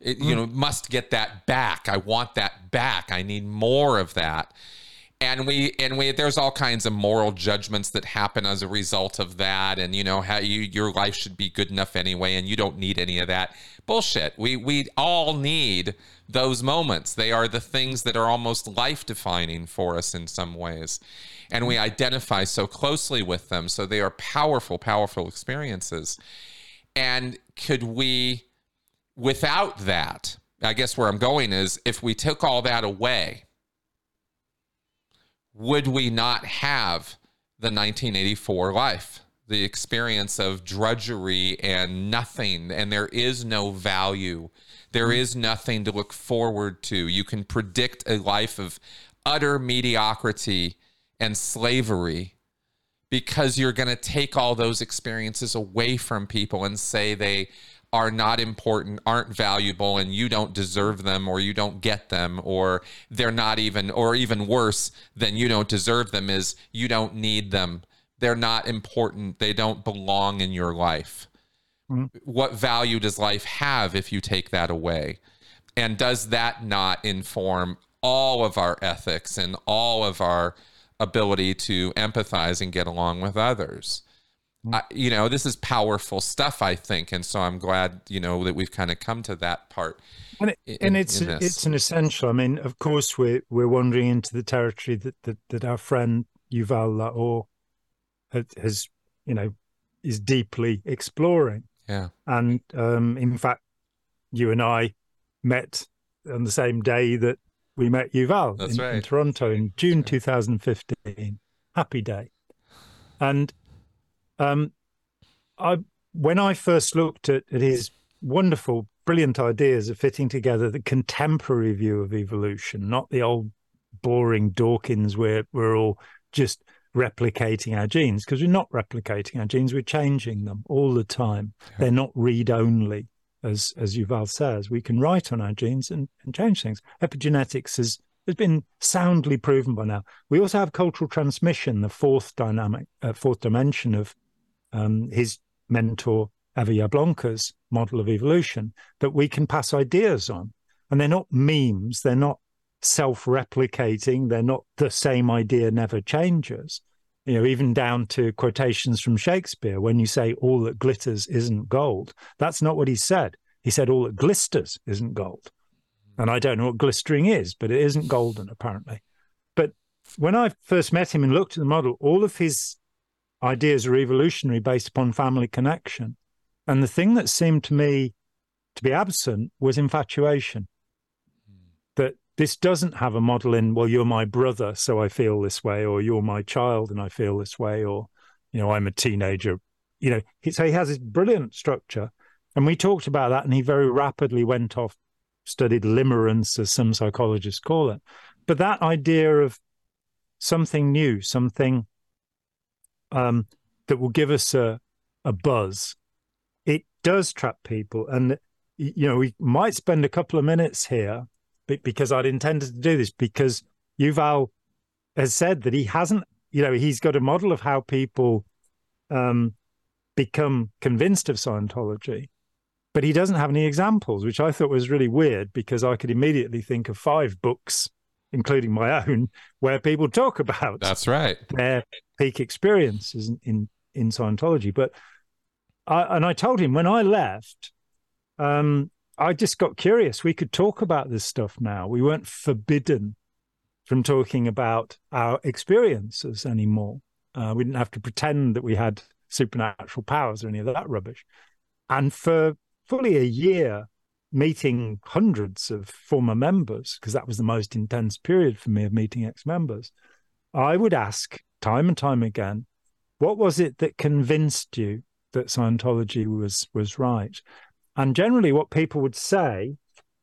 It, you mm. know, must get that back. I want that back. I need more of that. And we and we there's all kinds of moral judgments that happen as a result of that and you know how you your life should be good enough anyway and you don't need any of that. Bullshit. We we all need those moments. They are the things that are almost life defining for us in some ways. And we identify so closely with them. So they are powerful, powerful experiences. And could we, without that, I guess where I'm going is if we took all that away, would we not have the 1984 life? The experience of drudgery and nothing, and there is no value there mm. nothing to look forward to. You can predict a life of utter mediocrity and slavery because you're going to take all those experiences away from people and say they are not important, aren't valuable, and you don't deserve them, or you don't get them, or they're not even, or even worse than you don't deserve them is you don't need them. They're not important. They don't belong in your life. Mm-hmm. What value does life have if you take that away? And does that not inform all of our ethics and all of our ability to empathize and get along with others? Mm-hmm. I, you know, this is powerful stuff, I think, and so I'm glad you know that we've kind of come to that part. And, it, in, and it's it's an essential. I mean, of course, we're we're wandering into the territory that that, that our friend Yuval Laor has, you know, is deeply exploring. Yeah. And um, in fact, you and I met on the same day that we met Yuval in, right. in, Toronto in June 2015. Happy day. And um, I, when I first looked at, at his wonderful, brilliant ideas of fitting together the contemporary view of evolution, not the old boring Dawkins where we're all just replicating our genes because we're not replicating our genes, we're changing them all the time. Yeah. They're not read only, as as Yuval says. We can write on our genes and, and change things. Epigenetics has has been soundly proven by now. We also have cultural transmission, the fourth dynamic, uh, fourth dimension of um, his mentor Eva Jablonka's model of evolution that we can pass ideas on, and they're not memes. They're not self-replicating. They're not the same idea never changes. You know, even down to quotations from Shakespeare, when you say all that glitters isn't gold, that's not what he said. He said all that glisters isn't gold. And I don't know what glistering is, but it isn't golden apparently. But when I first met him and looked at the model, all of his ideas are evolutionary based upon family connection. And the thing that seemed to me to be absent was infatuation. Hmm. That this doesn't have a model in well you're my brother so i feel this way or you're my child and i feel this way or you know i'm a teenager. You know so he has this brilliant structure. And we talked about that and he very rapidly went off studied limerence as some psychologists call it. But that idea of something new something um, that will give us a, a buzz. It does trap people. And you know we might spend a couple of minutes here because I'd intended to do this because Yuval has said that he hasn't, you know, he's got a model of how people um, become convinced of Scientology, but he doesn't have any examples, which I thought was really weird because I could immediately think of five books, including my own, where people talk about that's right. their peak experiences in in, Scientology. But I, and I told him when I left, um, I just got curious. We could talk about this stuff now. We weren't forbidden from talking about our experiences anymore. Uh, we didn't have to pretend that we had supernatural powers or any of that rubbish. And for fully a year, meeting hundreds of former members, because that was the most intense period for me of meeting ex members, I would ask time and time again, what was it that convinced you that Scientology was was right? And generally, what people would say,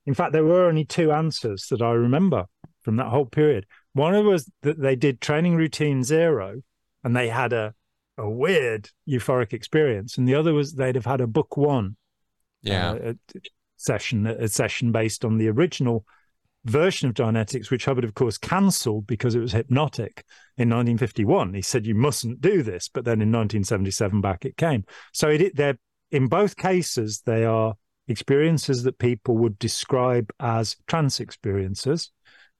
in fact, there were only two answers that I remember from that whole period. One was that they did training routine zero, and they had a a weird euphoric experience, and the other was they'd have had a book one, yeah, uh, session, a session based on the original version of Dianetics, which Hubbard, of course, cancelled because it was hypnotic in 1951. He said you mustn't do this, but then in 1977 back it came. So it, they're in both cases they are experiences that people would describe as trance experiences.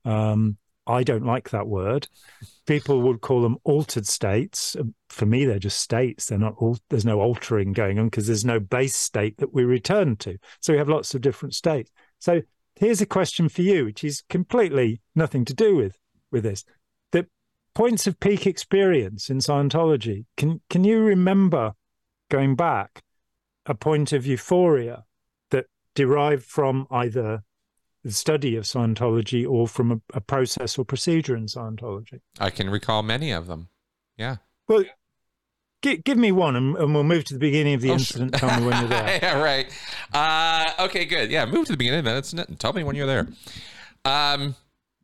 Um, I don't like that word. People would call them altered states. For me, they're just states. They're not. All, there's no altering going on because there's no base state that we return to. So we have lots of different states. So here's a question for you, which is completely nothing to do with with this. The points of peak experience in Scientology. Can can you remember going back a point of euphoria that derived from either the study of Scientology or from a, a process or procedure in Scientology? I can recall many of them. Yeah. Well, Give, give me one, and, and, we'll move to the beginning of the oh, incident. Sure. Tell me when you're there. yeah, right. Uh, okay, good. Yeah, move to the beginning of the incident and tell me when you're there. Um,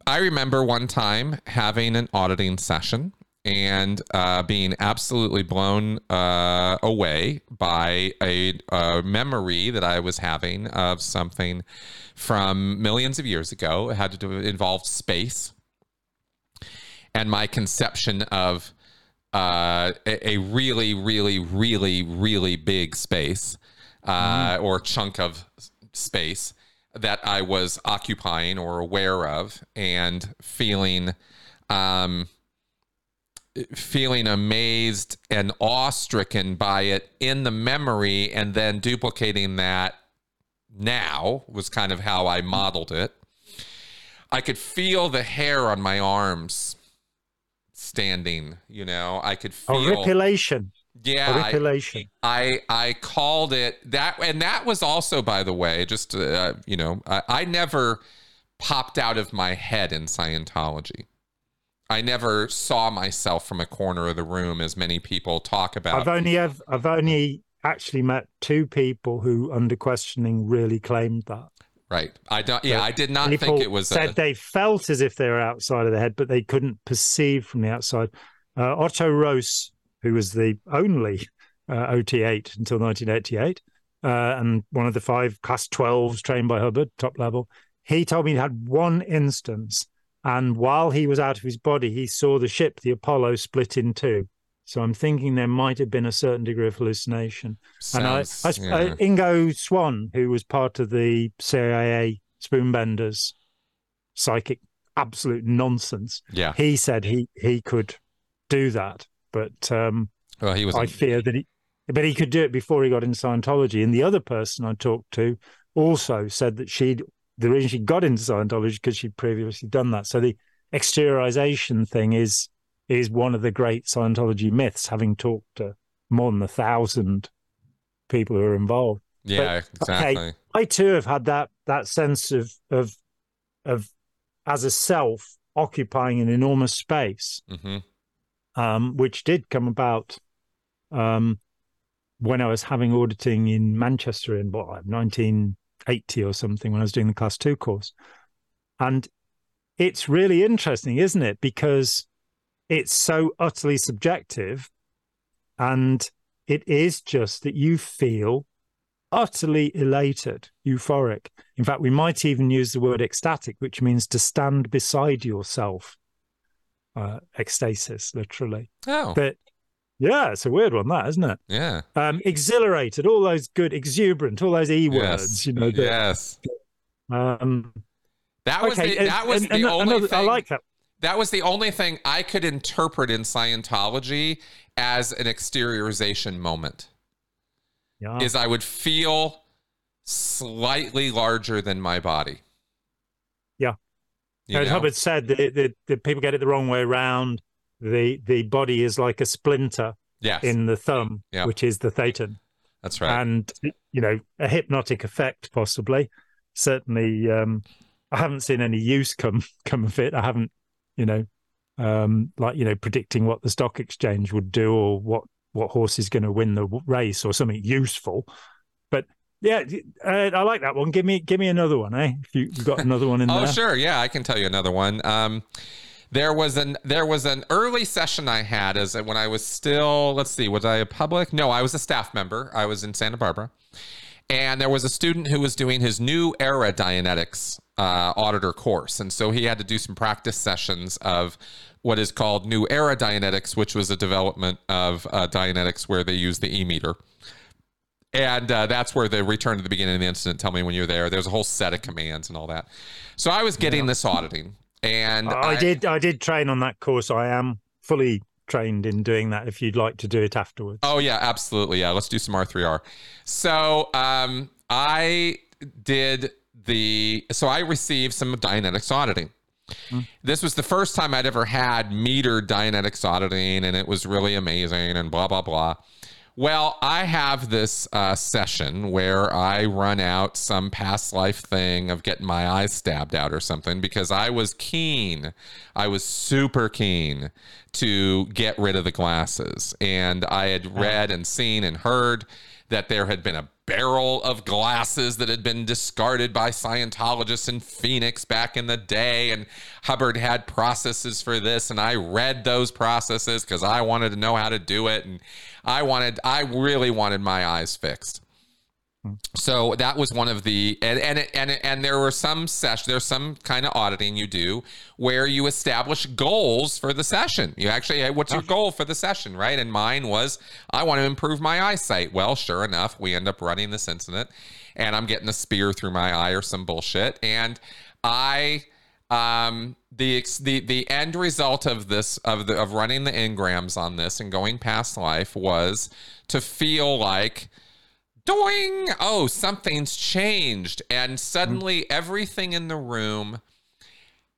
I remember one time having an auditing session and uh, being absolutely blown uh, away by a, a, memory that I was having of something from millions of years ago. It had to do involve space and my conception of uh, a, a, really, really, really, really big space uh, mm. or chunk of space that I was occupying or aware of, and feeling, um, feeling amazed and awestricken by it in the memory, and then duplicating that now was kind of how I modeled it. I could feel the hair on my arms standing. You know, I could feel auriculation. Yeah, auriculation. I, I, I called it that, and that was also, by the way, just uh, you know, I, I never popped out of my head in Scientology. I never saw myself from a corner of the room, as many people talk about. I've only have, I've only actually met two people who, under questioning, really claimed that. Right. I don't. Yeah, I did not People think it was. Said a... they felt as if they were outside of the head, but they couldn't perceive from the outside. Uh, Otto Roos, who was the only uh, OT8 until 1988, uh, and one of the five class 12s trained by Hubbard, top level, he told me he had one instance, and while he was out of his body, he saw the ship, the Apollo, split in two. So I'm thinking there might have been a certain degree of hallucination. Sounds, and I, I, yeah. Ingo Swann, who was part of the CIA spoonbenders, psychic absolute nonsense. Yeah, he said he he could do that, but um, well, he was. I fear that he, but he could do it before he got into Scientology. And the other person I talked to also said that she'd the reason she got into Scientology because she'd previously done that. So the exteriorization thing is is one of the great Scientology myths, having talked to more than a thousand people who are involved. Yeah, but, exactly. Okay, I too have had that that sense of of of as a self occupying an enormous space, mm-hmm. um, which did come about um, when I was having auditing in Manchester in what 1980 or something when I was doing the class two course, and it's really interesting, isn't it? Because it's so utterly subjective and it is just that you feel utterly elated, euphoric. In fact, we might even use the word ecstatic, which means to stand beside yourself. Uh, ecstasis, literally. Oh. But yeah, it's a weird one, that isn't it? Yeah. Um, exhilarated, all those good, exuberant, all those e words. Yes. You know. That, yes. Um, that was okay. the, that was and, the and only another, thing. I like that that was the only thing I could interpret in Scientology as an exteriorization moment. Yeah. Is I would feel slightly larger than my body. Yeah. You Hubbard said that, that, that, people get it the wrong way around. The the body is like a splinter yes. in the thumb, yep. which is the thetan. That's right. And you know, a hypnotic effect possibly. Certainly um I haven't seen any use come come of it. I haven't you know, um, like you know predicting what the stock exchange would do or what what horse is going to win the race or something useful. But yeah, uh, I like that one. Give me give me another one, eh? If you, have got another one in oh, there. Oh, sure. Yeah, I can tell you another one. Um, there was an there was an early session I had as when I was still let's see was I a public no I was a staff member I was in Santa Barbara and there was a student who was doing his new era Dianetics uh, auditor course and so he had to do some practice sessions of what is called new era Dianetics which was a development of uh, Dianetics where they use the e-meter and uh, that's where the return to the beginning of the incident tell me when you're there there's a whole set of commands and all that so i was getting yeah. this auditing and I, I, did I did train on that course. I am fully trained in doing that if you'd like to do it afterwards. Oh yeah, absolutely. Yeah, let's do some R3R. So um I did the so I received some Dianetics auditing. Mm. This was the first time I'd ever had metered Dianetics auditing, and it was really amazing and blah blah blah. Well, I have this uh, session where I run out some past life thing of getting my eyes stabbed out or something because I was keen. I was super keen to get rid of the glasses. And I had read and seen and heard that there had been a barrel of glasses that had been discarded by Scientologists in Phoenix back in the day. And Hubbard had processes for this. And I read those processes because I wanted to know how to do it. And I wanted, I really wanted my eyes fixed. So that was one of the and and and and there were some session there's some kind of auditing you do where you establish goals for the session. You actually what's your goal for the session, right? And mine was I want to improve my eyesight. Well, sure enough, we end up running this incident and I'm getting a spear through my eye or some bullshit and I um the the the end result of this of the of running the engrams on this and going past life was to feel like doing oh something's changed and suddenly mm-hmm. everything in the room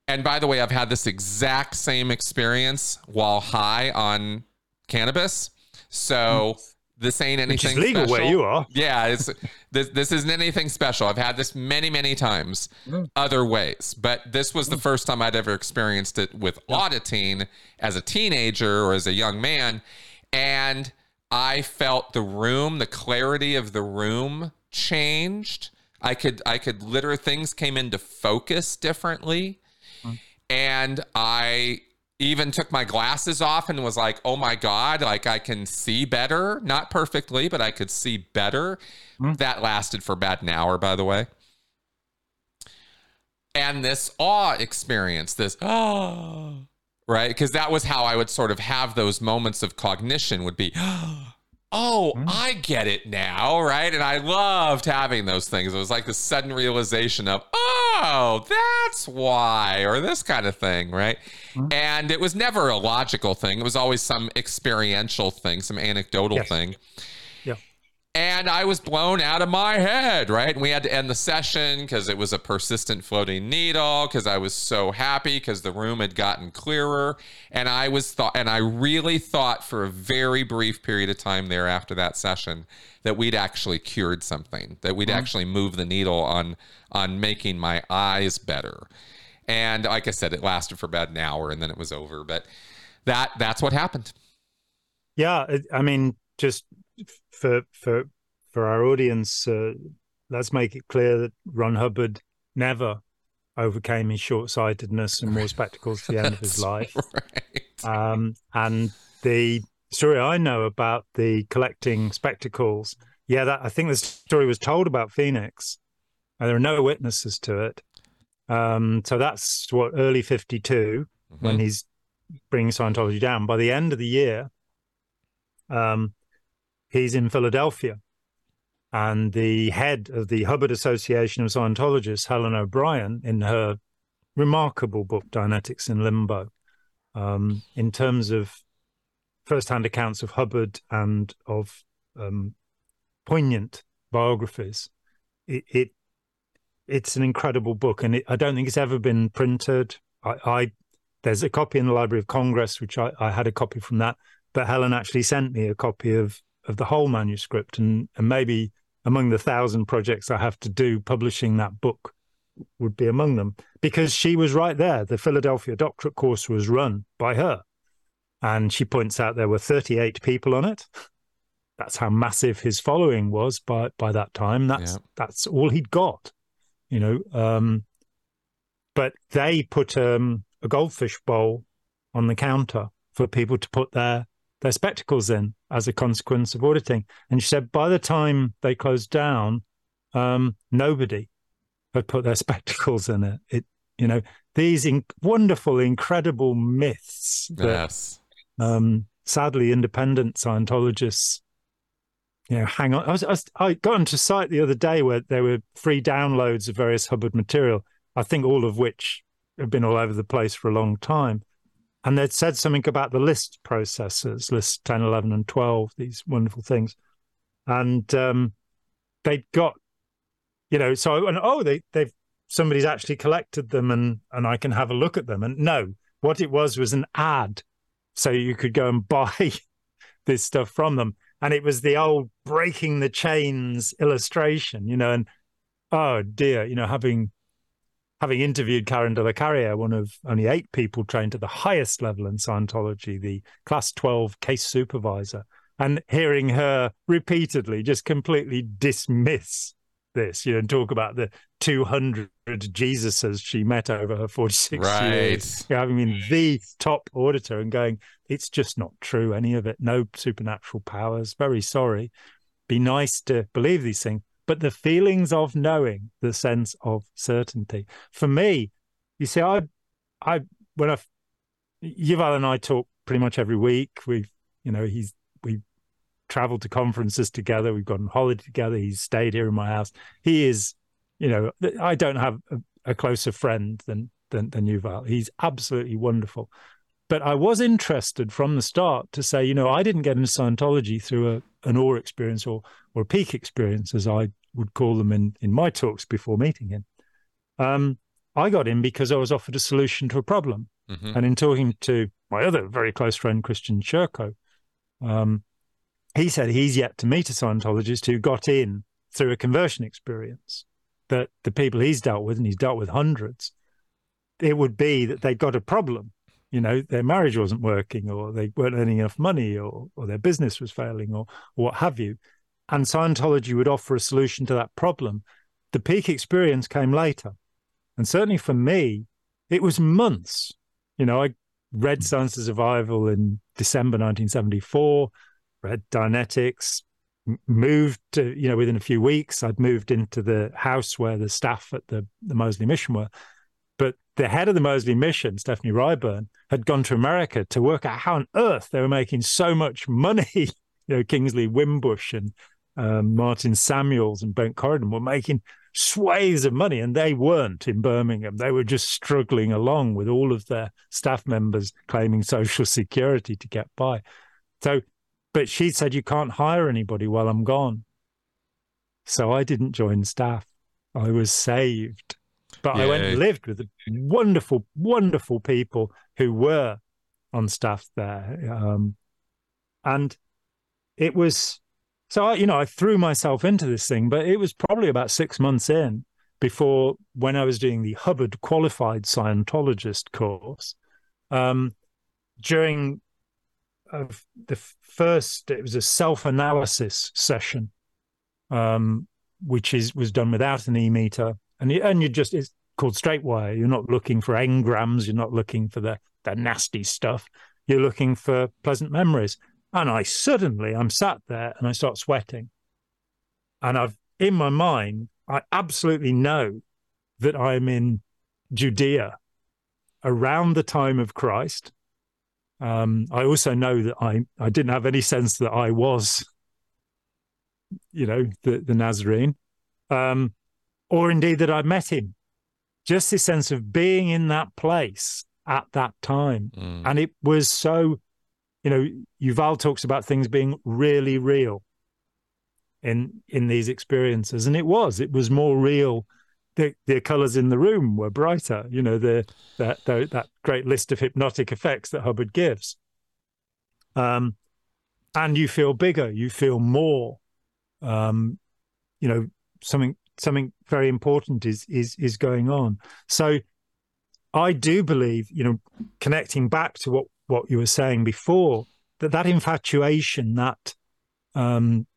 and by the way i've had this exact same experience while high on cannabis so mm. this ain't anything Which legal special. where you are yeah it's this, this isn't anything special i've had this many many times mm. other ways but this was the mm. first time i'd ever experienced it with auditing as a teenager or as a young man and I felt the room, the clarity of the room changed. I could I could literally things came into focus differently. Mm. And I even took my glasses off and was like, "Oh my god, like I can see better, not perfectly, but I could see better." Mm. That lasted for about an hour by the way. And this awe experience, this oh right? Because that was how I would sort of have those moments of cognition would be, oh, mm. I get it now, right? And I loved having those things. It was like the sudden realization of, oh, that's why, or this kind of thing, right? Mm. And it was never a logical thing. It was always some experiential thing, some anecdotal yes. thing and I was blown out of my head, right? And we had to end the session because it was a persistent floating needle because I was so happy because the room had gotten clearer. And I was thought, and I really thought for a very brief period of time there after that session that we'd actually cured something, that we'd mm-hmm. actually moved the needle on on making my eyes better. And like I said, it lasted for about an hour and then it was over. But that that's what happened. Yeah, I mean, just for for for our audience, uh, let's make it clear that Ron Hubbard never overcame his short-sightedness and wore spectacles to the end of his life. Right. Um, and the story I know about the collecting spectacles, yeah, that I think the story was told about Phoenix. And there are no witnesses to it. Um, so that's what early 52 mm-hmm. when he's bringing Scientology down. By the end of the year, um, he's in Philadelphia. And the head of the Hubbard Association of Scientologists, Helen O'Brien, in her remarkable book, Dianetics in Limbo, um, in terms of first-hand accounts of Hubbard and of um, poignant biographies, it, it, it's an incredible book, and it, I don't think it's ever been printed. I, I, there's a copy in the Library of Congress, which I, I had a copy from that, but Helen actually sent me a copy of of the whole manuscript and, and maybe among the thousand projects I have to do publishing that book would be among them because she was right there. The Philadelphia doctorate course was run by her. And she points out there were 38 people on it. That's how massive his following was by by that time. That's yeah. that's all he'd got, you know. Um, but they put um, a goldfish bowl on the counter for people to put their their spectacles in as a consequence of auditing. And she said by the time they closed down, um, nobody had put their spectacles in it. It, you know, these in- wonderful, incredible myths that, yes. um, sadly, independent Scientologists, you know, hang on. I, was, I, was, I got onto site the other day where there were free downloads of various Hubbard material. I think all of which have been all over the place for a long time. And they'd said something about the list processors, list 10, 11, and 12, these wonderful things. And um, they'd got you know, so and oh, they they've somebody's actually collected them and and I can have a look at them. And no, what it was was an ad, so you could go and buy this stuff from them. And it was the old breaking the chains illustration, you know, and oh dear, you know, having having interviewed Karen de la Carriere, one of only eight people trained at the highest level in Scientology, the class 12 case supervisor, and hearing her repeatedly just completely dismiss this, you know, and talk about the 200 Jesuses she met over her 46 right. years. You know, having been the top auditor and going, it's just not true, any of it. No supernatural powers. Very sorry. Be nice to believe these things. But the feelings of knowing, the sense of certainty. For me, you see, I, I, when I, Yuval and I talk pretty much every week. We've, you know, he's we traveled to conferences together. We've gone on holiday together. He's stayed here in my house. He is, you know, I don't have a, a closer friend than, than than Yuval. He's absolutely wonderful. But I was interested from the start to say, you know, I didn't get into Scientology through a, an awe experience or or a peak experience, as I would call them in in my talks before meeting him. Um, I got in because I was offered a solution to a problem. Mm-hmm. And in talking to my other very close friend, Christian Szurko, um, he said he's yet to meet a Scientologist who got in through a conversion experience. That the people he's dealt with, and he's dealt with hundreds, it would be that they'd got a problem. You know, their marriage wasn't working, or they weren't earning enough money, or or their business was failing, or, or what have you. And Scientology would offer a solution to that problem. The peak experience came later. And certainly for me, it was months. You know, I read hmm. Science of Survival in December 1974 read Dianetics, moved to, you know, within a few weeks, I'd moved into the house where the staff at the, the Moseley mission were. But the head of the Moseley mission, Stephanie Ryburn, had gone to America to work out how on earth they were making so much money. you know, Kingsley Wimbush and um, Martin Samuels and Brent Corrigan were making swathes of money, and they weren't in Birmingham. They were just struggling along with all of their staff members claiming Social Security to get by. So but she said, You can't hire anybody while I'm gone. So I didn't join staff. I was saved. But yeah. I went and lived with the wonderful, wonderful people who were on staff there. Um, and it was so I, you know, I threw myself into this thing, but it was probably about six months in before when I was doing the Hubbard qualified Scientologist course. Um, during of the first it was a self-analysis session um, which is was done without an e-meter. And you, and you just it's called straight wire. You're not looking for engrams you're not looking for the the nasty stuff. You're looking for pleasant memories and i suddenly i'm sat there and i start sweating and i've in my mind i absolutely know that i'm in judea around the time of christ um, I also know that I, I didn't have any sense that I was, you know, the, the Nazarene, um, or indeed that I met him. Just this sense of being in that place at that time. Mm. And it was so, you know, Yuval talks about things being really real in in these experiences. And it was, it was more real the, the colors in the room were brighter. You know, the that the, that great list of hypnotic effects that Hubbard gives. Um, and you feel bigger, you feel more. Um, you know, something something very important is is is going on. So I do believe, you know, connecting back to what what you were saying before, that that infatuation, that um,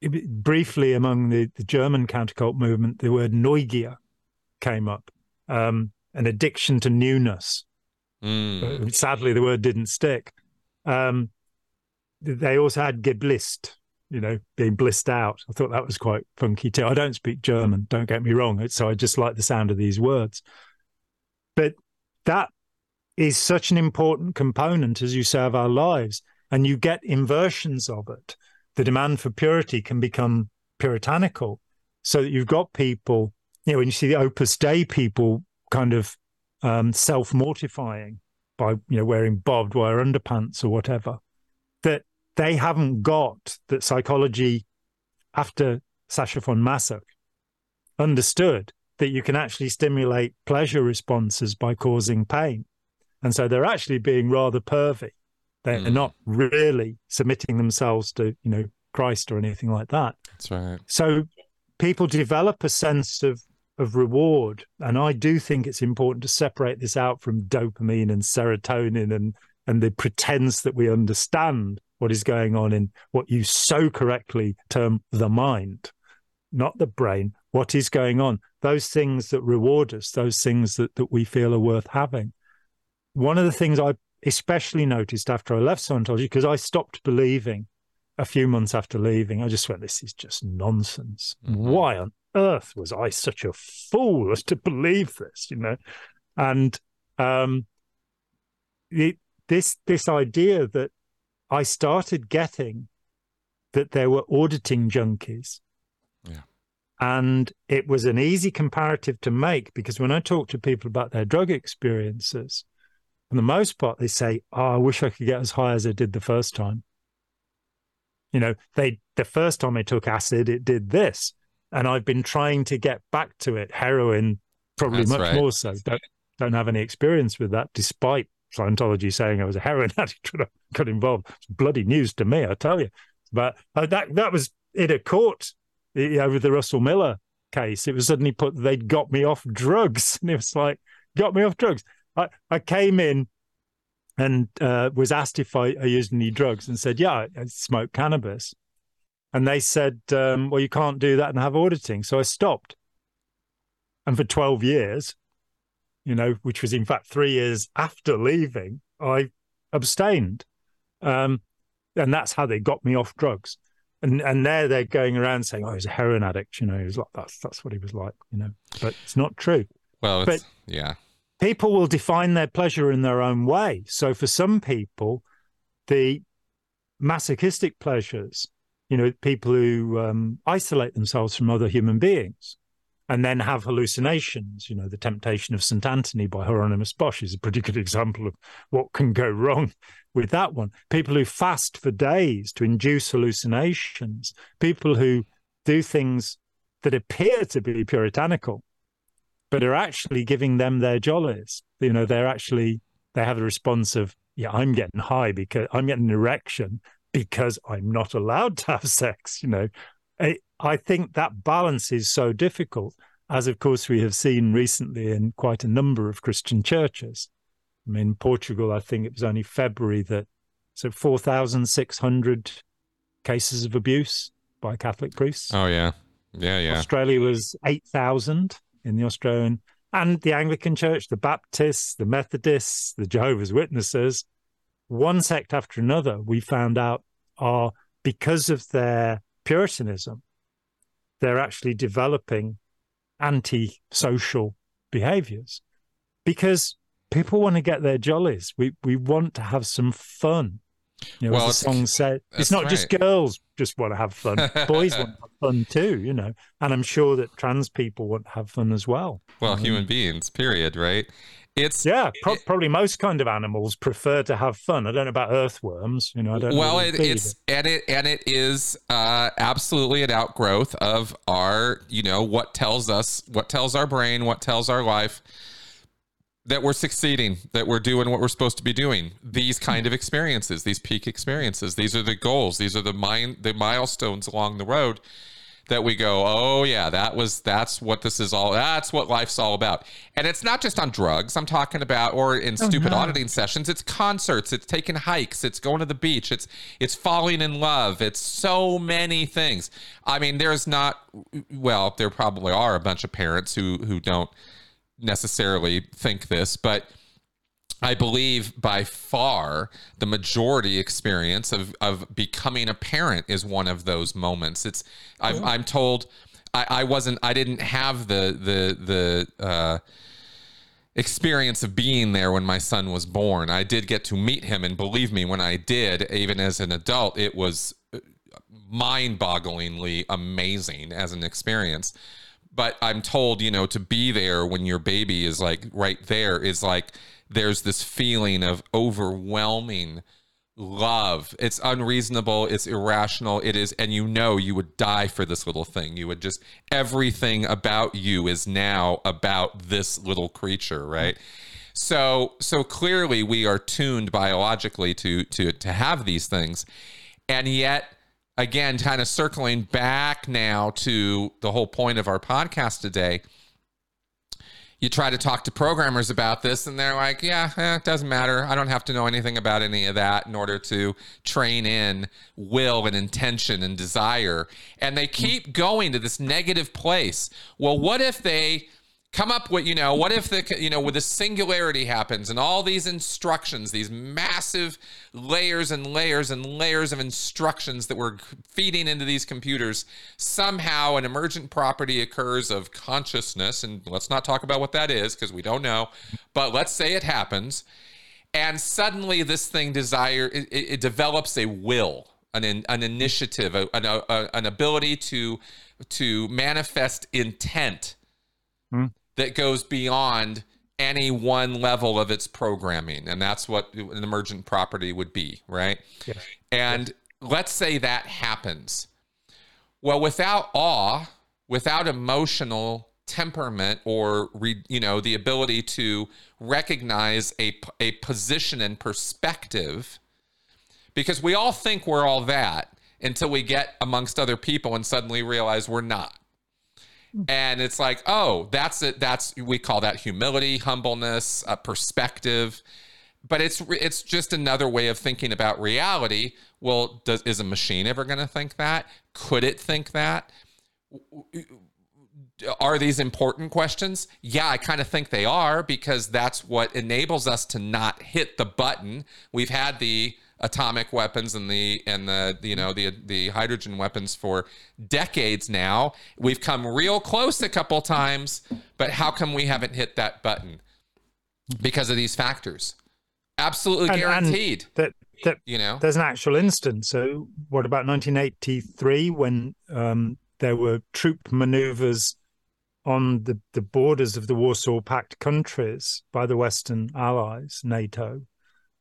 briefly among the, the German countercult movement, the word Neugier came up, um, an addiction to newness. Mm. Sadly, the word didn't stick. Um, they also had Geblist, you know, being blissed out. I thought that was quite funky too. I don't speak German, don't get me wrong. So I just like the sound of these words. But that is such an important component, as you say, of our lives. And you get inversions of it. The demand for purity can become puritanical. So that you've got people, you know, when you see the Opus Dei people kind of um, self mortifying by, you know, wearing barbed wire underpants or whatever, that they haven't got that psychology after Sacher von Masoch understood that you can actually stimulate pleasure responses by causing pain. And so they're actually being rather pervy. They're mm. not really submitting themselves to, you know, Christ or anything like that. That's right. So people develop a sense of of reward. And I do think it's important to separate this out from dopamine and serotonin and and the pretense that we understand what is going on in what you so correctly term the mind, not the brain. What is going on? Those things that reward us, those things that, that we feel are worth having. One of the things I especially noticed after I left Scientology, because I stopped believing a few months after leaving, I just went, this is just nonsense. Mm-hmm. Why on earth was I such a fool as to believe this, you know? And um, it, this this idea that I started getting that there were auditing junkies. Yeah. And it was an easy comparative to make because when I talk to people about their drug experiences, for the most part, they say, Oh, I wish I could get as high as I did the first time. You know, they the first time I took acid, it did this. And I've been trying to get back to it. Heroin, probably That's much right. more so. Don't don't have any experience with that, despite Scientology saying I was a heroin addict when I got involved. It's bloody news to me, I tell you. But uh, that that was in a court over the Russell Miller case. It was suddenly put they'd got me off drugs, and it was like got me off drugs. I, I came in and uh, was asked if I, I, used any drugs, and said, "Yeah, I, smoke cannabis." And they said, um, "Well, you can't do that and have auditing." So I stopped. And for twelve years, you know, which was in fact three years after leaving, I abstained. Um, and that's how they got me off drugs. And and there they're going around saying, "Oh, he's a heroin addict." You know, he was like that's that's what he was like. You know, but it's not true. Well, but yeah, people will define their pleasure in their own way. So for some people, the masochistic pleasures, you know, people who um, isolate themselves from other human beings, and then have hallucinations. You know, the temptation of St. Anthony by Hieronymus Bosch is a pretty good example of what can go wrong with that one. People who fast for days to induce hallucinations, people who do things that appear to be puritanical, but are actually giving them their jollies. You know, they're actually, they have the response of, yeah, I'm getting high because I'm getting an erection because I'm not allowed to have sex, you know. I think that balance is so difficult, as of course we have seen recently in quite a number of Christian churches. I mean, Portugal, I think it was only February that so 4,600 cases of abuse by Catholic priests. Oh, yeah. Yeah, yeah. Australia was 8,000 in the Australian, and the Anglican Church, the Baptists, the Methodists, the Jehovah's Witnesses, one sect after another, we found out are because of their Puritanism, they're actually developing anti-social behaviors because people want to get their jollies. We we want to have some fun. You know, well, as the song said, it's not right. just girls just want to have fun. Boys want to have fun too, you know. And I'm sure that trans people want to have fun as well. Well, um, human beings, period, right? It's yeah, pro- it, probably most kind of animals prefer to have fun. I don't know about earthworms, you know. I don't. Well, it, it's and it and it is uh, absolutely an outgrowth of our, you know, what tells us, what tells our brain, what tells our life that we're succeeding, that we're doing what we're supposed to be doing. These kind of experiences, these peak experiences, these are the goals, these are the mind, the milestones along the road that we go, oh yeah, that was that's what this is all. That's what life's all about. And it's not just on drugs. I'm talking about, or in oh, stupid auditing sessions. It's concerts. It's taking hikes. It's going to the beach. It's it's falling in love. It's so many things. I mean, there's not. Well, there probably are a bunch of parents who who don't necessarily think this, but I believe by far the majority experience of, of becoming a parent is one of those moments. It's I'm, I'm told I, I wasn't I didn't have the the the uh, experience of being there when my son was born. I did get to meet him, and believe me, when I did, even as an adult, it was uh, mind-bogglingly amazing as an experience but I'm told, you know, to be there when your baby is like right there is like there's this feeling of overwhelming love. It's unreasonable, it's irrational, it is and you know you would die for this little thing. You would just everything about you is now about this little creature, right? So so clearly we are tuned biologically to to to have these things. And yet again, kind of circling back now to the whole point of our podcast today, you try to talk to programmers about this and they're like yeah eh, it doesn't matter. I don't have to know anything about any of that in order to train in will and intention and desire. And they keep going to this negative place. Well what if they come up with you know what if the you know with the singularity happens and all these instructions these massive layers and layers and layers of instructions that we're feeding into these computers somehow an emergent property occurs of consciousness and let's not talk about what that is because we don't know but let's say it happens and suddenly this thing desire it, it develops a will an, an initiative a, an, a, an ability to to manifest intent Hmm that goes beyond any one level of its programming. And that's what an emergent property would be, right? Yes. And yes. let's say that happens. Well, without awe, without emotional temperament or you know the ability to recognize a, a position and perspective because we all think we're all that until we get amongst other people and suddenly realize we're not and it's like oh that's it. That's we call that humility humbleness uh, perspective. But it's it's just another way of thinking about reality. Well does is a machine ever going to think that? Could it think that? Are these important questions? Yeah i kind of think they are because that's what enables us to not hit the button. We've had the atomic weapons and the and the you know the the hydrogen weapons for decades now. We've come real close a couple times, but how come we haven't hit that button? Because of these factors. Absolutely and, guaranteed. And that that you know there's an actual instance. So what about 1983 when um, there were troop maneuvers on the, the borders of the Warsaw Pact countries by the Western Allies, NATO,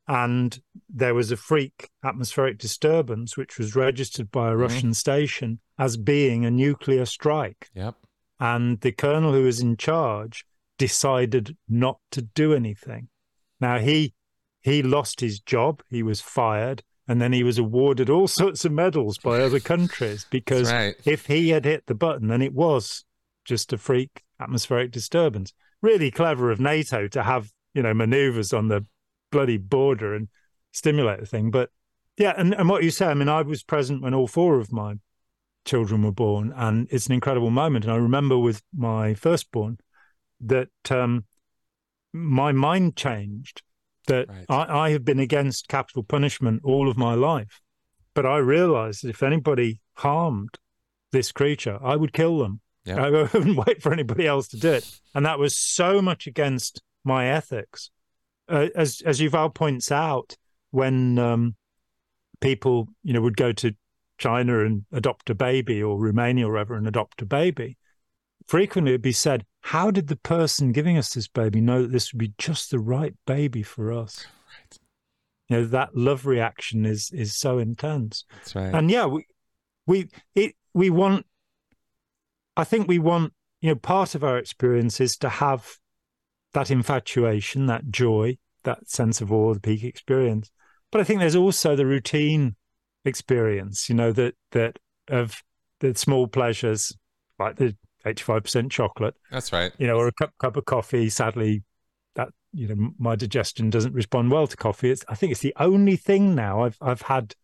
and there was a freak atmospheric disturbance which was registered by a mm-hmm. Russian station as being a nuclear strike. Yep. And the colonel who was in charge decided not to do anything. Now he he lost his job, he was fired, and then he was awarded all sorts of medals by other countries because right. if he had hit the button, then it was just a freak atmospheric disturbance. Really clever of NATO to have, you know, maneuvers on the bloody border and stimulate the thing. But yeah, and, and what you say, I mean, I was present when all four of my children were born, and it's an incredible moment. And I remember with my firstborn that um, my mind changed. That right. I, I have been against capital punishment all of my life, but I realized that if anybody harmed this creature, I would kill them. Yeah. I wouldn't wait for anybody else to do it. And that was so much against my ethics uh, as as Yuval points out, when um, people you know would go to China and adopt a baby, or Romania or wherever and adopt a baby, frequently it'd be said, "How did the person giving us this baby know that this would be just the right baby for us?" Right. You know that love reaction is is so intense. That's right. And yeah, we we it we want. I think we want you know part of our experience is to have that infatuation, that joy, that sense of awe, the peak experience. But I think there's also the routine experience, you know, that that of the small pleasures like the 85% chocolate. That's right. You know, or a cup cup of coffee. Sadly, that you know my digestion doesn't respond well to coffee. It's I think it's the only thing now I've I've had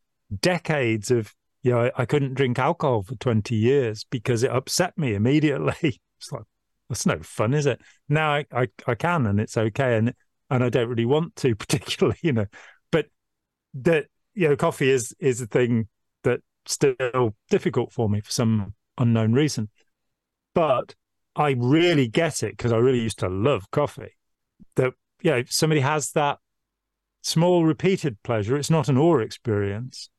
decades of you know I, I couldn't drink alcohol for 20 years because it upset me immediately. It's like that's no fun, is it? Now I, I, I can and it's okay and and I don't really want to particularly, you know. But that you know, coffee is is a thing that's still difficult for me for some unknown reason. But I really get it because I really used to love coffee. That you know, somebody has that small repeated pleasure, it's not an awe experience,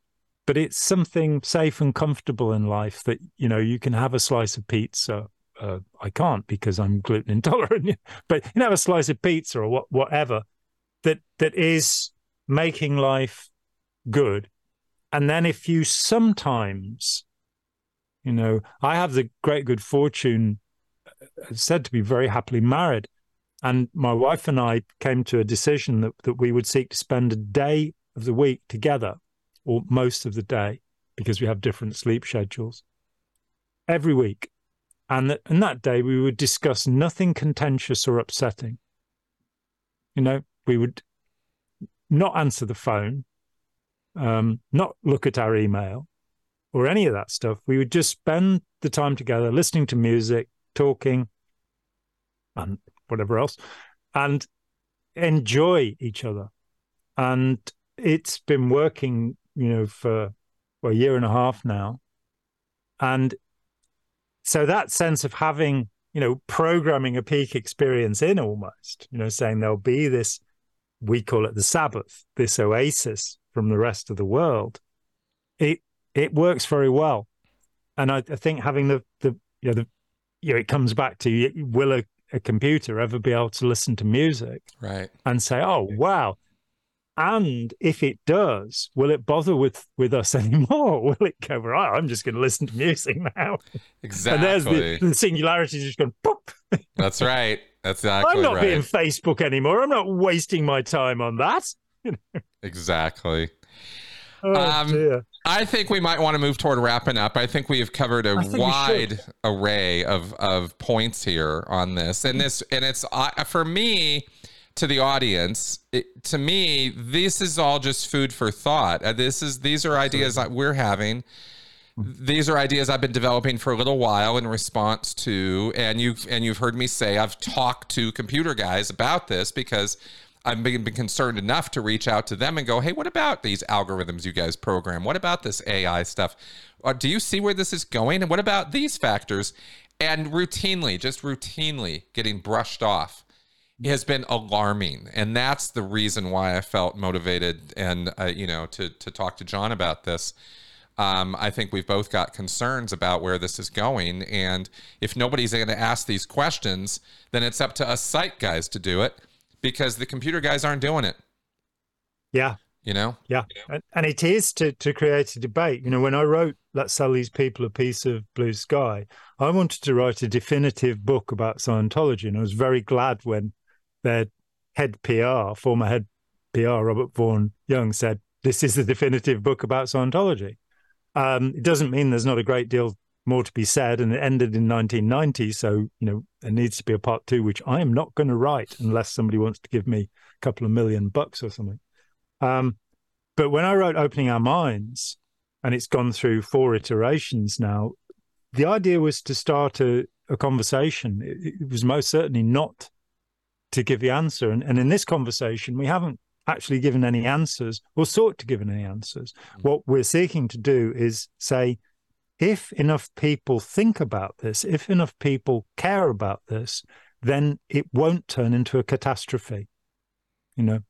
but it's something safe and comfortable in life that you know you can have a slice of pizza uh, I can't because I'm gluten intolerant. but you know, have a slice of pizza or what, whatever that that is making life good. And then if you sometimes, you know, I have the great good fortune, uh, said to be very happily married, and my wife and I came to a decision that that we would seek to spend a day of the week together, or most of the day, because we have different sleep schedules, every week and that, that day we would discuss nothing contentious or upsetting. You know, we would not answer the phone, um, not look at our email or any of that stuff. We would just spend the time together listening to music, talking, and whatever else, and enjoy each other. And it's been working, you know, for well, a year and a half now. And so that sense of having you know programming a peak experience in almost you know saying there'll be this we call it the sabbath this oasis from the rest of the world it it works very well. And i, I think having the the you know the you know it comes back to will a, a computer ever be able to listen to music right. and say oh wow and if it does, will it bother with with us anymore? Will it go right? I'm just going to listen to music now. Exactly. and there's the, the singularity just going pop. That's right. That's exactly. I'm not right. being Facebook anymore. I'm not wasting my time on that. exactly. Oh, um, dear. I think we might want to move toward wrapping up. I think we have covered a wide array of of points here on this, and this, and it's uh, for me to the audience, it, to me, this is all just food for thought. Uh, this is these are ideas that we're having. These are ideas I've been developing for a little while in response to, and you've and you've heard me say I've talked to computer guys about this because I've been, been concerned enough to reach out to them and go, hey, what about these algorithms you guys program? What about this AI stuff? Uh, do you see where this is going? And what about these factors? And routinely, just routinely getting brushed off has been alarming. And that's the reason why i felt motivated and uh, you know to to talk to Jon about this. Um, i think we've both got concerns about where this is going. And if nobody's going to ask these questions then it's up to us site guys to do it because the computer guys aren't doing it. Yeah. You know? Yeah. And it is to to create a debate. You know when i wrote let's sell these people a piece of blue sky i wanted to write a definitive book about scientology and i was very glad when their head PR, former head PR, Robert Vaughan Young, said, This is the definitive book about Scientology. Um, it doesn't mean there's not a great deal more to be said, and it ended in 1990. So, you know, there needs to be a part two, which I am not going to write unless somebody wants to give me a couple of million bucks or something. Um, but when I wrote Opening Our Minds, and it's gone through four iterations now, the idea was to start a, a conversation. It, it was most certainly not to give the answer. And, and in this conversation, we haven't actually given any answers or sought to give any answers. Mm-hmm. What we're seeking to do is say, if enough people think about this, if enough people care about this, then it won't turn into a catastrophe. You know,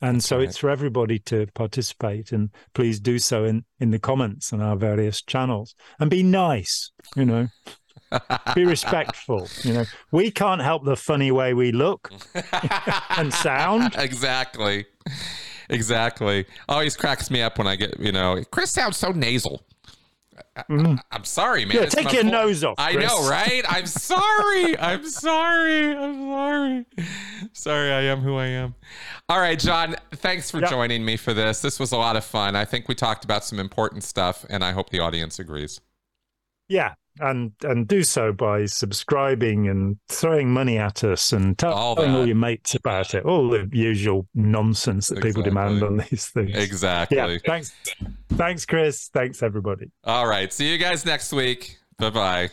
and That's so right. it's for everybody to participate and please do so in in the comments on our various channels and be nice you know be respectful. You know, we can't help the funny way we look and sound. Exactly. Exactly. Always cracks me up when I get, you know, Chris sounds so nasal. Mm. I, am sorry, man. Yeah, take your nose off. I know, right? I'm sorry. I'm sorry. I'm sorry. Sorry, I am who I am. All right, Jon, thanks for yep. joining me for this. This was a lot of fun. I think we talked about some important stuff, and I hope the audience agrees. Yeah, and and do so by subscribing and throwing money at us and telling All all, your mates about it. All the usual nonsense that people demand on these things. Exactly. Yeah, thanks, thanks, Chris. Thanks, everybody. All right. See you guys next week. Bye bye.